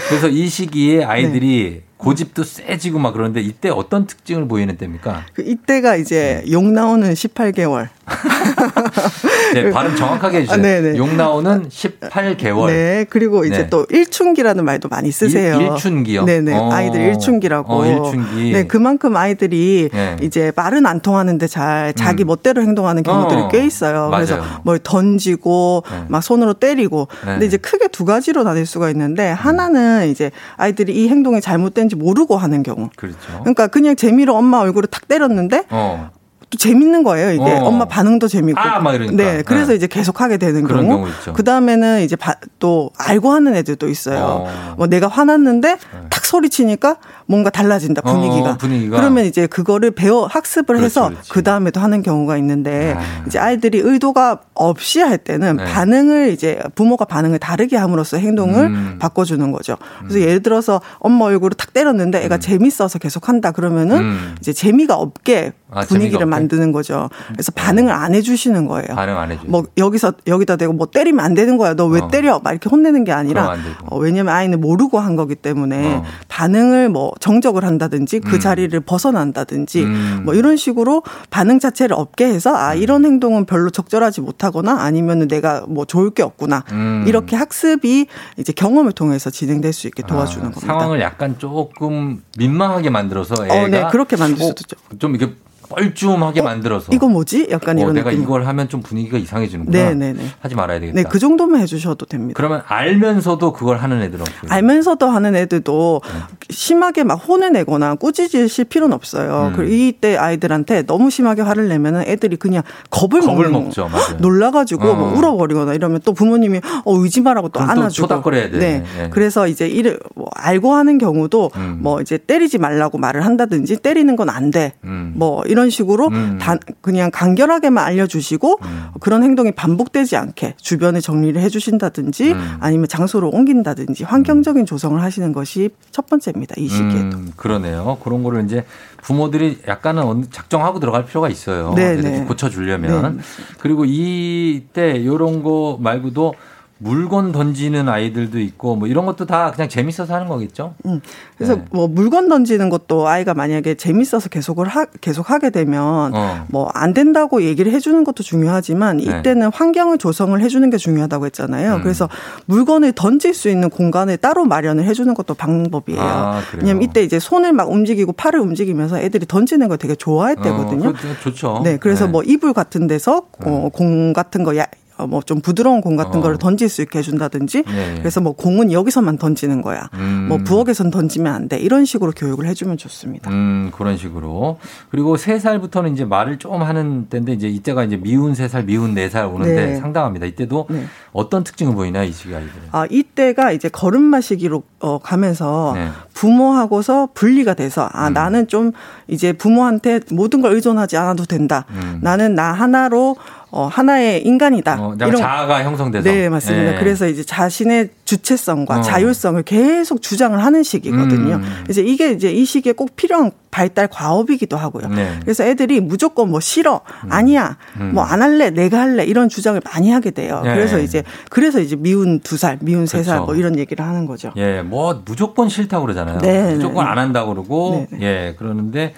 그래서 이 시기에 아이들이 고집도 세지고 막 그러는데 이때 어떤 특징을 보이는 때입니까? 그 이때가 이제 욕 나오는 18개월. 네, 발음 정확하게 해주세요. 아, 네네. 욕 나오는 18개월. 네. 그리고 이제 네. 또 일춘기라는 말도 많이 쓰세요. 일- 일춘기요? 네네. 어. 아이들 일춘기라고. 어, 일춘기. 네. 그만큼 아이들이 네. 이제 말은 안 통하는데 잘 자기 멋대로 행동하는 경우들이 어. 꽤 있어요. 그래서 맞아요. 뭘 던지고 네. 막 손으로 때리고. 네. 근데 이제 크게 두 가지로 나뉠 수가 있는데 하나는 이제 아이들이 이 행동이 잘못된 지 모르고 하는 경우. 그렇죠. 그러니까 그냥 재미로 엄마 얼굴을 탁 때렸는데 어. 또 재밌는 거예요. 이게 어. 엄마 반응도 재밌고. 아, 막 이러니까. 네, 그래서 네. 이제 계속 하게 되는 그런 경우. 그 다음에는 이제 바- 또 알고 하는 애들도 있어요. 어. 뭐 내가 화났는데 탁 소리치니까 뭔가 달라진다 분위기가. 어, 분위기가. 그러면 이제 그거를 배워 학습을 그렇지, 해서. 그 다음에도 하는 경우가 있는데 아. 이제 아이들이 의도가 없이 할 때는 네. 반응을 이제 부모가 반응을 다르게 함으로써 행동을 음. 바꿔주는 거죠. 그래서 예를 들어서 엄마 얼굴을 탁 때렸는데 애가 재밌어서 계속 한다 그러면은 음. 이제 재미가 없게 아, 재미가 분위기를 없게? 만드는 거죠. 그래서 반응을 안 해주시는 거예요. 반응 안 해줘요. 뭐 여기서 여기다 대고 뭐 때리면 안 되는 거야. 너왜 어. 때려? 막 이렇게 혼내는 게 아니라. 어, 왜냐면 아이는 모르고 한 거기 때문에 어. 반응을 뭐 정적을 한다든지 그 음. 자리를 벗어난다든지 음. 뭐 이런 식으로 반응 자체를 없게 해서 아 이런 행동은 별로 적절하지 못하거나 아니면은 내가 뭐 좋을 게 없구나 음. 이렇게 학습이 이제 경험을 통해서 진행될 수 있게 도와주는 아, 겁니다. 상황을 약간 조금 민망하게 만들어서 애가 어, 네, 그렇게 만들 수도 있죠. 어, 좀 이렇게 뻘쭘하게 만들어서 이거 뭐지? 약간 어, 이런 내가 느낌. 이걸 하면 좀 분위기가 이상해지는구나. 네, 네, 네. 하지 말아야 되겠다. 네, 그 정도만 해주셔도 됩니다. 그러면 알면서도 그걸 하는 애들은. 알면서도 하는 애들도 네. 심하게 막 혼을 내거나 꾸짖으실 필요는 없어요. 음. 그리고 이때 아이들한테 너무 심하게 화를 내면은 애들이 그냥 겁을, 겁을 먹는 먹죠, 맞아요. 놀라가지고 어. 뭐 울어버리거나 이러면 또 부모님이 어 마라고 또 그럼 또 안아주고. 초닥거려야 돼. 네. 네. 그래서 이제 이를 뭐 알고 하는 경우도 음. 뭐 이제 때리지 말라고 말을 한다든지 때리는 건 안 돼. 음. 뭐 이런 식으로 음. 단 그냥 간결하게만 알려주시고 그런 행동이 반복되지 않게 주변에 정리를 해주신다든지 음. 아니면 장소를 옮긴다든지 환경적인 조성을 하시는 것이 첫 번째입니다. 이 시기에도. 음, 그러네요. 그런 거를 이제 부모들이 약간은 작정하고 들어갈 필요가 있어요. 네, 네. 고쳐주려면. 그리고 이때 이런 거 말고도 물건 던지는 아이들도 있고 뭐 이런 것도 다 그냥 재밌어서 하는 거겠죠? 음. 그래서 네. 뭐 물건 던지는 것도 아이가 만약에 재밌어서 계속을 하, 계속 하게 되면 어. 뭐안 된다고 얘기를 해주는 것도 중요하지만 네. 이때는 환경을 조성을 해주는 게 중요하다고 했잖아요. 음. 그래서 물건을 던질 수 있는 공간을 따로 마련을 해주는 것도 방법이에요. 아? 왜냐면 이때 이제 손을 막 움직이고 팔을 움직이면서 애들이 던지는 걸 되게 좋아했대거든요. 어, 좋죠. 네, 그래서 네. 뭐 이불 같은 데서 어, 공 같은 거 야, 뭐 좀 부드러운 공 같은 어. 거를 던질 수 있게 해준다든지 네. 그래서 뭐 공은 여기서만 던지는 거야. 음. 뭐 부엌에선 던지면 안 돼. 이런 식으로 교육을 해주면 좋습니다. 음, 그런 식으로. 그리고 세 살부터는 이제 말을 좀 하는 때인데 이제 이때가 이제 미운 세 살, 미운 네 살 오는데 네. 상당합니다. 이때도 네. 어떤 특징을 보이나요, 이 시기 아이들은? 아, 이때가 이제 걸음 마 시기로 어, 가면서 네. 부모하고서 분리가 돼서 아, 음. 나는 좀 이제 부모한테 모든 걸 의존하지 않아도 된다. 음. 나는 나 하나로 어, 하나의 인간이다. 어, 약간 자아가 형성돼서. 네, 맞습니다. 예. 그래서 이제 자신의 주체성과 어. 자율성을 계속 주장을 하는 시기거든요. 음. 이제 이게 이제 이 시기에 꼭 필요한 발달 과업이기도 하고요. 네. 그래서 애들이 무조건 뭐 싫어, 아니야, 음. 뭐안 할래, 내가 할래 이런 주장을 많이 하게 돼요. 네. 그래서 이제 그래서 이제 미운 두 살, 미운 세살 그렇죠. 뭐 이런 얘기를 하는 거죠. 예, 뭐 무조건 싫다고 그러잖아요. 네, 무조건 네, 안 한다고 그러고 네, 예, 그러는데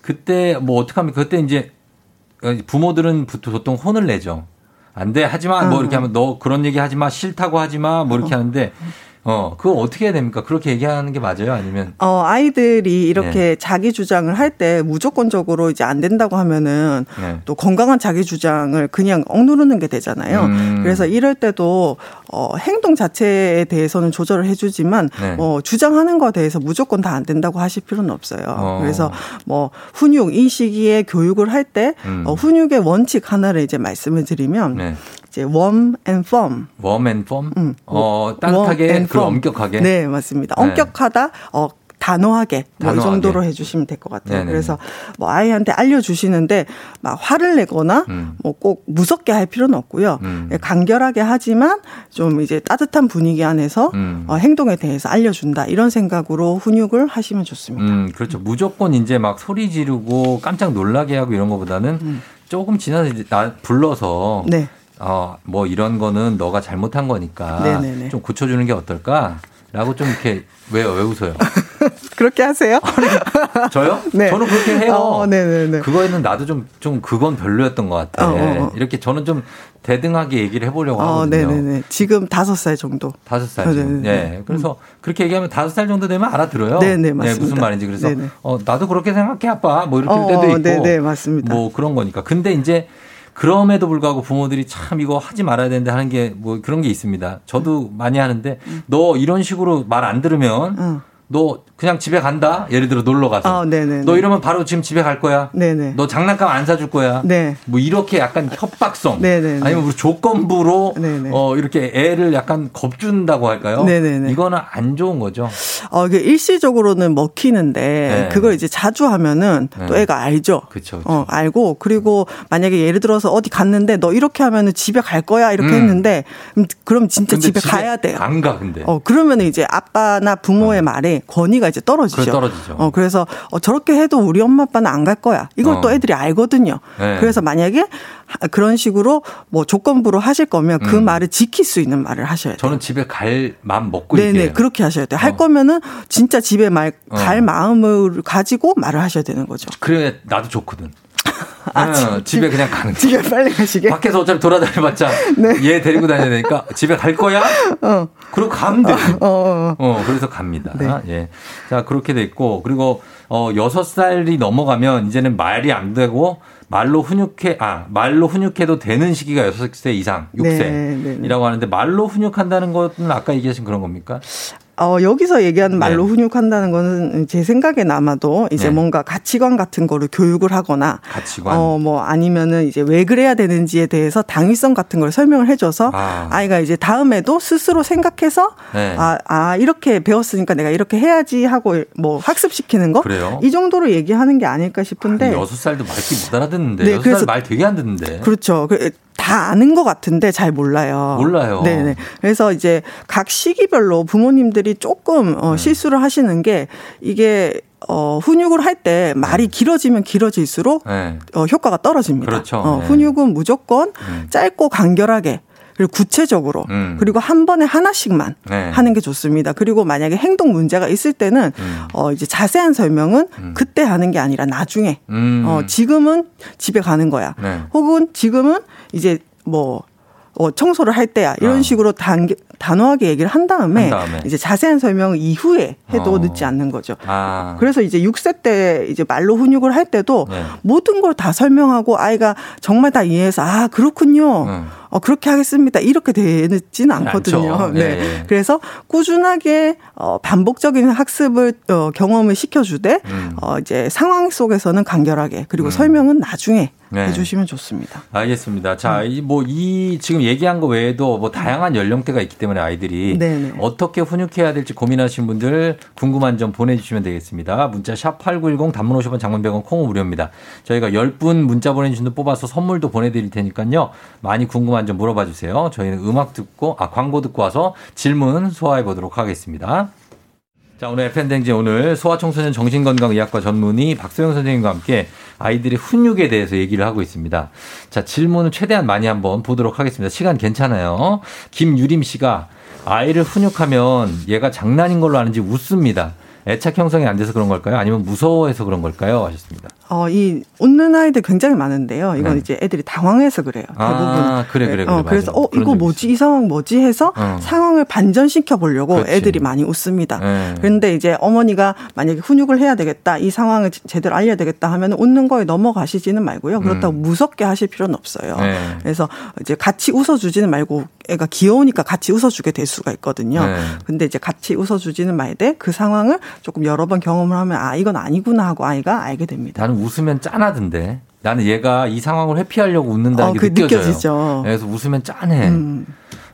그때 뭐 어떻게 하면 그때 이제 부모들은 보통 혼을 내죠. 안 돼, 하지 마. 뭐 어. 이렇게 하면 너 그런 얘기 하지 마. 싫다고 하지 마. 뭐 이렇게 하는데 어, 그거 어떻게 해야 됩니까? 그렇게 얘기하는 게 맞아요? 아니면 어, 아이들이 이렇게 네. 자기 주장을 할 때 무조건적으로 이제 안 된다고 하면은 네. 또 건강한 자기 주장을 그냥 억누르는 게 되잖아요. 음. 그래서 이럴 때도 어, 행동 자체에 대해서는 조절을 해주지만 네. 어, 주장하는 거에 대해서 무조건 다 안 된다고 하실 필요는 없어요. 어. 그래서 뭐 훈육 이 시기에 교육을 할때 음. 어, 훈육의 원칙 하나를 이제 말씀을 드리면 네. 이제 warm and firm. 웜앤 펌? 음. 어, warm 따뜻하게 and 그리고 firm. 엄격하게. 네, 맞습니다. 네. 엄격하다. 어 단호하게 뭐이 단호하게. 정도로 해주시면 될 것 같아요. 네네네. 그래서 뭐 아이한테 알려주시는데 막 화를 내거나 음. 뭐꼭 무섭게 할 필요는 없고요. 음. 예, 간결하게 하지만 좀 이제 따뜻한 분위기 안에서 음. 어, 행동에 대해서 알려준다 이런 생각으로 훈육을 하시면 좋습니다. 음, 그렇죠. 무조건 이제 막 소리 지르고 깜짝 놀라게 하고 이런 거보다는 조금 지나서 이제 나 불러서 네. 어, 뭐 이런 거는 너가 잘못한 거니까 네네네. 좀 고쳐주는 게 어떨까? 라고 좀 이렇게 왜요? 왜 웃어요? 그렇게 하세요? 저요? 네. 저는 그렇게 해요. 어, 네네네. 그거에는 나도 좀, 좀 그건 별로였던 것 같아. 어, 어, 어. 이렇게 저는 좀 대등하게 얘기를 해보려고 어, 하거든요. 네네네. 지금 다섯 살 정도. 다섯 살. 네네네. 예. 그래서 그렇게 얘기하면 다섯 살 정도 되면 알아들어요. 네네, 예, 맞습니다. 무슨 말인지. 그래서 네네. 어, 나도 그렇게 생각해 아빠. 뭐 이렇게 될 때도 어, 있고. 네네, 맞습니다. 뭐 그런 거니까. 근데 이제 그럼에도 불구하고 부모들이 참 이거 하지 말아야 되는데 하는 게 뭐 그런 게 있습니다. 저도 많이 하는데 너 이런 식으로 말 안 들으면 응. 너 그냥 집에 간다. 예를 들어 놀러 가서. 어, 네네네. 너 이러면 바로 지금 집에 갈 거야. 네네. 너 장난감 안 사줄 거야. 네. 뭐 이렇게 약간 협박성. 네네네. 아니면 우리 조건부로 네네. 어 이렇게 애를 약간 겁준다고 할까요? 네네네. 이거는 안 좋은 거죠. 어, 이게 일시적으로는 먹히는데 네. 그걸 이제 자주 하면은 또 네. 애가 알죠. 그렇죠. 어, 알고 그리고 만약에 예를 들어서 어디 갔는데 너 이렇게 하면은 집에 갈 거야 이렇게 음. 했는데 음, 그럼 진짜 근데 집에, 가야 돼요. 안 가 근데. 어, 그러면은 이제 아빠나 부모의 말에 권위가 이제 떨어지죠. 떨어지죠. 어, 그래서 어, 저렇게 해도 우리 엄마 아빠는 안 갈 거야. 이걸 어. 또 애들이 알거든요. 네. 그래서 만약에 하- 그런 식으로 뭐 조건부로 하실 거면 그 음. 말을 지킬 수 있는 말을 하셔야 돼요. 저는 집에 갈 마음 먹고 네네 얘기해요. 그렇게 하셔야 돼요. 할 어. 거면은 진짜 집에 말갈 어. 마음을 가지고 말을 하셔야 되는 거죠. 그래 나도 좋거든. 아, 응, 집- 집에 그냥 가는 거. 집에 빨리 가시게. 네. 밖에서 어차피 돌아다녀봤자 얘 데리고 다녀야 되니까 집에 갈 거야? 어. 그럼 가면 돼. 어, 어. 어, 그래서 갑니다. 네. 예. 자, 그렇게 돼 있고, 그리고, 어, 여섯 살이 넘어가면 이제는 말이 안 되고, 말로 훈육해, 아, 말로 훈육해도 되는 시기가 여섯 세 이상, 육 네, 세이라고 네, 네. 하는데, 말로 훈육한다는 것은 아까 얘기하신 그런 겁니까? 어, 여기서 얘기하는 말로 네. 훈육한다는 거는 제 생각엔 아마도 이제 네. 뭔가 가치관 같은 거를 교육을 하거나 가치관. 어, 뭐 아니면은 이제 왜 그래야 되는지에 대해서 당위성 같은 걸 설명을 해줘서 아. 아. 이가 이제 다음에도 스스로 생각해서 네. 아, 아, 이렇게 배웠으니까 내가 이렇게 해야지 하고 뭐 학습시키는 거? 그래요? 이 정도로 얘기하는 게 아닐까 싶은데. 여섯 살도 말귀 못 알아듣는데, 네, 여섯 그래서- 살말 되게 안 듣는데. 그렇죠. 그- 다 아는 것 같은데 잘 몰라요. 몰라요. 네네. 그래서 이제 각 시기별로 부모님들이 조금 네. 어, 실수를 하시는 게 이게 어, 훈육을 할 때 말이 길어지면 길어질수록 네. 어, 효과가 떨어집니다. 그렇죠. 어, 네. 훈육은 무조건 음. 짧고 간결하게 그리고 구체적으로 음. 그리고 한 번에 하나씩만 네. 하는 게 좋습니다. 그리고 만약에 행동 문제가 있을 때는 음. 어 이제 자세한 설명은 그때 하는 게 아니라 나중에 음. 어 지금은 집에 가는 거야. 네. 혹은 지금은 이제 뭐 어, 청소를 할 때야 이런 어. 식으로 단, 단호하게 얘기를 한 다음에, 한 다음에. 이제 자세한 설명을 이후에 해도 어. 늦지 않는 거죠. 아. 그래서 이제 6세 때 이제 말로 훈육을 할 때도 네. 모든 걸 다 설명하고 아이가 정말 다 이해해서 아 그렇군요. 음. 어 그렇게 하겠습니다. 이렇게 되지는 않거든요. 네. 예, 예. 그래서 꾸준하게 어 반복적인 학습을 어 경험을 시켜주되 음. 어 이제 상황 속에서는 간결하게 그리고 설명은 나중에 네. 해주시면 좋습니다. 알겠습니다. 자, 이뭐 이 지금 얘기한 거 외에도 뭐 다양한 연령대가 있기 때문에 아이들이 네네. 어떻게 훈육해야 될지 고민하시는 분들 궁금한 점 보내주시면 되겠습니다. 문자 샵 #8910 단문 50원, 장문 100원, 콩은 무료입니다. 저희가 10분 문자 보내주신 분 뽑아서 선물도 보내드릴 테니까요. 많이 궁금한 점 물어봐 주세요. 저희는 음악 듣고 아 광고 듣고 와서 질문 소화해 보도록 하겠습니다. 자, 오늘 FN댕지 오늘 소아청소년 정신건강의학과 전문의 박소영 선생님과 함께 아이들의 훈육에 대해서 얘기를 하고 있습니다. 자, 질문을 최대한 많이 한번 보도록 하겠습니다. 시간 괜찮아요. 김유림 씨가 아이를 훈육하면 얘가 장난인 걸로 아는지 웃습니다. 애착 형성이 안 돼서 그런 걸까요? 아니면 무서워해서 그런 걸까요? 하셨습니다. 어, 이 웃는 아이들 굉장히 많은데요. 이건 네. 이제 애들이 당황해서 그래요. 대부분. 아, 그래, 그래, 그래. 어, 그래서 맞아요. 어 이거 적 뭐지 이 상황 뭐지 해서 어. 상황을 반전시켜 보려고 그렇지. 애들이 많이 웃습니다. 네. 그런데 이제 어머니가 만약에 훈육을 해야 되겠다 이 상황을 제- 제대로 알려야 되겠다 하면 웃는 거에 넘어가시지는 말고요. 그렇다고 무섭게 하실 필요는 없어요. 음. 네. 그래서 이제 같이 웃어주지는 말고 애가 귀여우니까 같이 웃어주게 될 수가 있거든요. 네. 근데 이제 같이 웃어주지는 말되 그 상황을 조금 여러 번 경험을 하면 아 이건 아니구나 하고 아이가 알게 됩니다. 웃으면 짠하던데. 나는 얘가 이 상황을 회피하려고 웃는다는 어, 게 그 느껴져요. 느껴지죠. 그래서 웃으면 짠해. 음.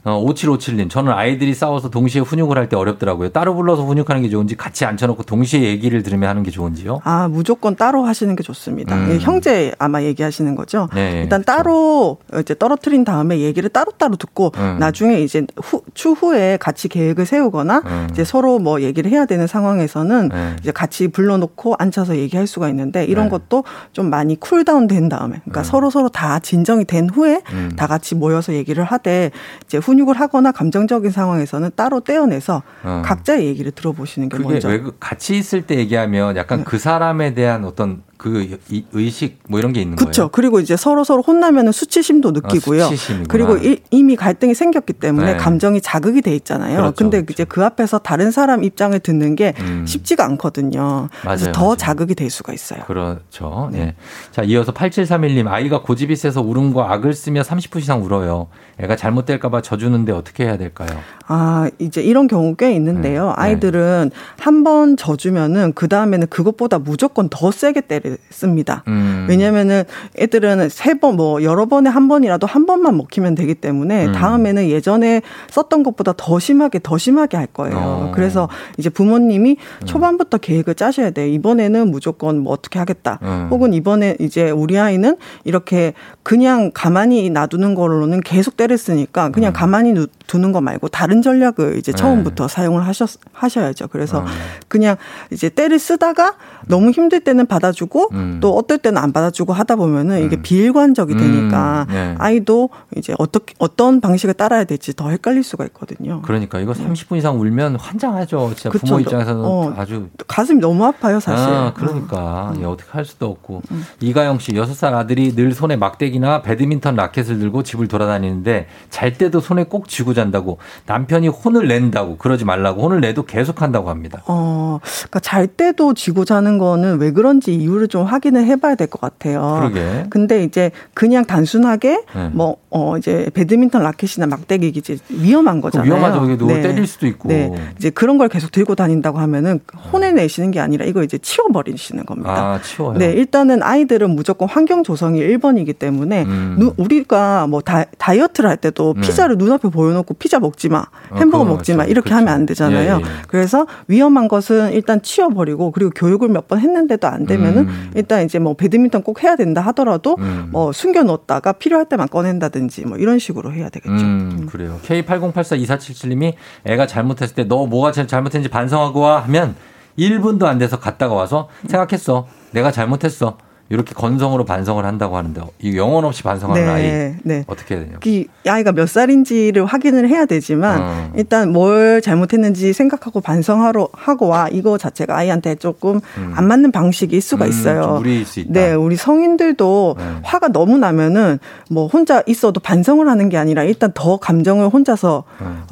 어, 5757님, 저는 아이들이 싸워서 동시에 훈육을 할 때 어렵더라고요. 따로 불러서 훈육하는 게 좋은지 같이 앉혀놓고 동시에 얘기를 들으며 하는 게 좋은지요? 아, 무조건 따로 하시는 게 좋습니다. 음. 예, 형제 아마 얘기하시는 거죠. 네, 일단 따로 이제 떨어뜨린 다음에 얘기를 따로따로 듣고 음. 나중에 이제 후, 추후에 같이 계획을 세우거나 음. 이제 서로 뭐 얘기를 해야 되는 상황에서는 네. 이제 같이 불러놓고 앉혀서 얘기할 수가 있는데 이런 네. 것도 좀 많이 cool down 된 다음에 그러니까 서로 서로 다 진정이 된 후에 음. 다 같이 모여서 얘기를 하되 이제 훈육을 하거나 감정적인 상황에서는 따로 떼어내서 어. 각자의 얘기를 들어보시는 게 그게 먼저. 왜 그- 같이 있을 때 얘기하면 약간 그 사람에 대한 어떤 그 이- 의식 뭐 이런 게 있는 그렇죠. 거예요. 그리고 이제 서로 서로 혼나면은 수치심도 느끼고요. 아. 그리고 이, 이미 갈등이 생겼기 때문에 네. 감정이 자극이 돼 있잖아요. 그렇죠, 근데 이제 그 앞에서 다른 사람 입장을 듣는 게 음. 쉽지가 않거든요. 그래서 맞아요, 더 맞아요. 자극이 될 수가 있어요. 그렇죠. 네. 자, 이어서 8731님, 아이가 고집이 세서 울음과 악을 쓰며 30분 이상 울어요. 애가 잘못될까 봐 져주는데 어떻게 해야 될까요? 아, 이제 이런 경우 꽤 네. 있는데요. 아이들은 한 번 져주면은 그 다음에는 그것보다 무조건 더 세게 때렸 습니다. 음. 왜냐면은 애들은 세 번, 뭐 여러 번에 한 번이라도 한 번만 먹히면 되기 때문에 음. 다음에는 예전에 썼던 것보다 더 심하게 더 심하게 할 거예요. 어. 그래서 이제 부모님이 초반부터 계획을 짜셔야 돼요. 이번에는 무조건 뭐 어떻게 하겠다. 음. 혹은 이번에 이제 우리 아이는 이렇게 그냥 가만히 놔두는 걸로는 계속 때렸으니까 그냥 가만히 누- 두는 거 말고 다른 전략을 이제 네. 처음부터 사용을 하셨, 하셔야죠. 그래서 음. 그냥 이제 때를 쓰다가 너무 힘들 때는 받아주고 음. 또 어떨 때는 안 받아주고 하다 보면은 이게 비일관적이 음. 되니까 네. 아이도 이제 어떻게 어떤 방식을 따라야 될지 더 헷갈릴 수가 있거든요. 그러니까 이거 30분 이상 울면 환장하죠. 진짜 그쵸. 부모 입장에서는 어, 아주 가슴이 너무 아파요, 사실. 음. 아, 그러니까 예, 어떻게 할 수도 없고 이가영 씨 여섯 살 아들이 늘 손에 막대기나 배드민턴 라켓을 들고 집을 돌아다니는데 잘 때도 손에 꼭 쥐고 잔다고 남편이 혼을 낸다고 그러지 말라고 혼을 내도 계속 한다고 합니다. 어, 그러니까 잘 때도 쥐고 자는 거는 왜 그런지 이유를 좀 확인을 해봐야 될 것 같아요. 그러게. 근데 이제 그냥 단순하게 네. 뭐, 어, 이제 배드민턴 라켓이나 막대기 이제 위험한 거잖아요. 위험하죠. 이게 누구 때릴 수도 있고. 네. 이제 그런 걸 계속 들고 다닌다고 하면은 혼을 내시는 게 아니라 이거 이제 치워버리시는 겁니다. 아 치워요. 네, 일단은 아이들은 무조건 환경 조성이 1번이기 때문에 음. 누- 우리가 뭐 다, 다이어트를 할 때도 네. 피자를 눈앞에 보여놓고 피자 먹지 마, 어, 햄버거 그건 먹지 마. 이렇게 그렇죠. 하면 안 되잖아요. 예, 예. 그래서 위험한 것은 일단 치워버리고 그리고 교육을 몇 번 했는데도 안 되면은 음. 일단 이제 뭐 배드민턴 꼭 해야 된다 하더라도 음. 뭐 숨겨놓다가 필요할 때만 꺼낸다든지 뭐 이런 식으로 해야 되겠죠. 음, 그래요. K80842477님이 애가 잘못했을 때 너 뭐가 제일 잘못했는지 반성하고 와 하면 1분도 안 돼서 갔다가 와서 생각했어. 내가 잘못했어. 이렇게 건성으로 반성을 한다고 하는데 이 영혼 없이 반성하는 아이 네, 네. 어떻게 해야 되냐? 그 아이가 몇 살인지를 확인을 해야 되지만 어. 일단 뭘 잘못했는지 생각하고 반성하러 하고 와 이거 자체가 아이한테 조금 안 맞는 방식일 수가 음, 있어요. 네, 우리 성인들도 네. 화가 너무 나면은 뭐 혼자 있어도 반성을 하는 게 아니라 일단 더 감정을 혼자서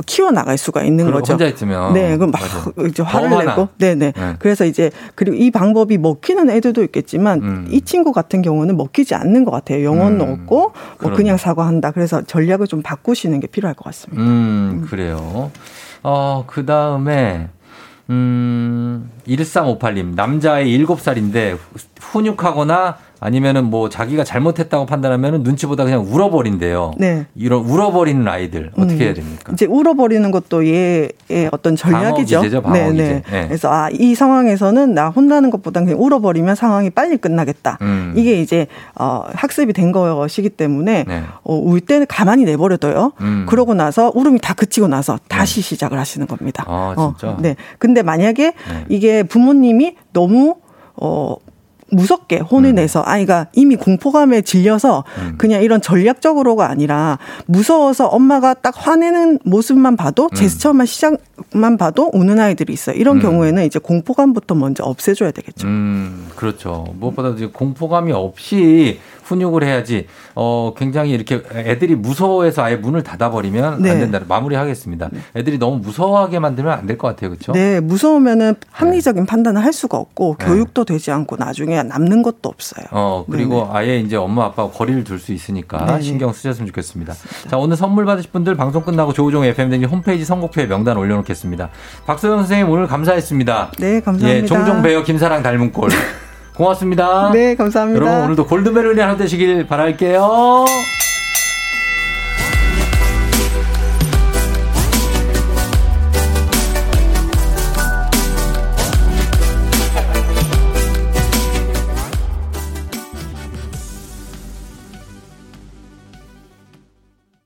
키워 나갈 수가 있는 네. 거죠. 혼자 있으면 네, 그럼 막 맞아. 이제 더 화를. 내고, 네, 네. 네. 그래서 이제 그리고 이 방법이 먹히는 애들도 있겠지만 음. 이 친구 같은 경우는 먹히지 않는 것 같아요. 영혼은 음. 없고 뭐 그러네. 그냥 사과한다. 그래서 전략을 좀 바꾸시는 게 필요할 것 같습니다. 음, 그래요. 어, 그 다음에, 음, 1358님, 남자애 7살인데 훈육하거나 아니면은 뭐 자기가 잘못했다고 판단하면은 눈치보다 그냥 울어버린대요. 네. 이런 울어버리는 아이들 어떻게 음. 해야 됩니까? 이제 울어버리는 것도 얘의 어떤 전략이죠. 방어 기제죠, 방어 네, 네. 기제. 네. 그래서 아, 이 상황에서는 나 혼나는 것보다는 그냥 울어버리면 상황이 빨리 끝나겠다. 음. 이게 이제 어, 학습이 된 것이기 때문에 네. 어, 울 때는 가만히 내버려둬요. 음. 그러고 나서 울음이 다 그치고 나서 다시 시작을 하시는 겁니다. 아, 진짜? 어, 네. 근데 만약에 네. 이게 부모님이 너무 어 무섭게 혼을 음. 내서 아이가 이미 공포감에 질려서 그냥 이런 전략적으로가 아니라 무서워서 엄마가 딱 화내는 모습만 봐도 음. 제스처만 시작 만 봐도 우는 아이들이 있어요. 이런 경우에는 이제 공포감부터 먼저 없애줘야 되겠죠. 음, 그렇죠. 무엇보다 이제 공포감이 없이 훈육을 해야지, 어, 굉장히 이렇게 애들이 무서워해서 아예 문을 닫아버리면 네. 안 된다. 마무리하겠습니다. 애들이 너무 무서워하게 만들면 안 될 것 같아요. 그렇죠? 네, 무서우면은 합리적인 판단을 할 수가 없고 네. 교육도 되지 않고 나중에 남는 것도 없어요. 어, 그리고 아예 이제 엄마 아빠가 거리를 둘 수 있으니까 네네. 신경 쓰셨으면 좋겠습니다. 자, 오늘 선물 받으실 분들 방송 끝나고 조우종 FM댕진 홈페이지 선곡표에 명단 올려놓 겠습니다. 박소영 선생님 오늘 감사했습니다. 네, 감사합니다. 예, 종종 배어 김사랑 닮은 꼴. 고맙습니다. 네, 감사합니다. 여러분 오늘도 골드메론이 하루 되시길 바랄게요.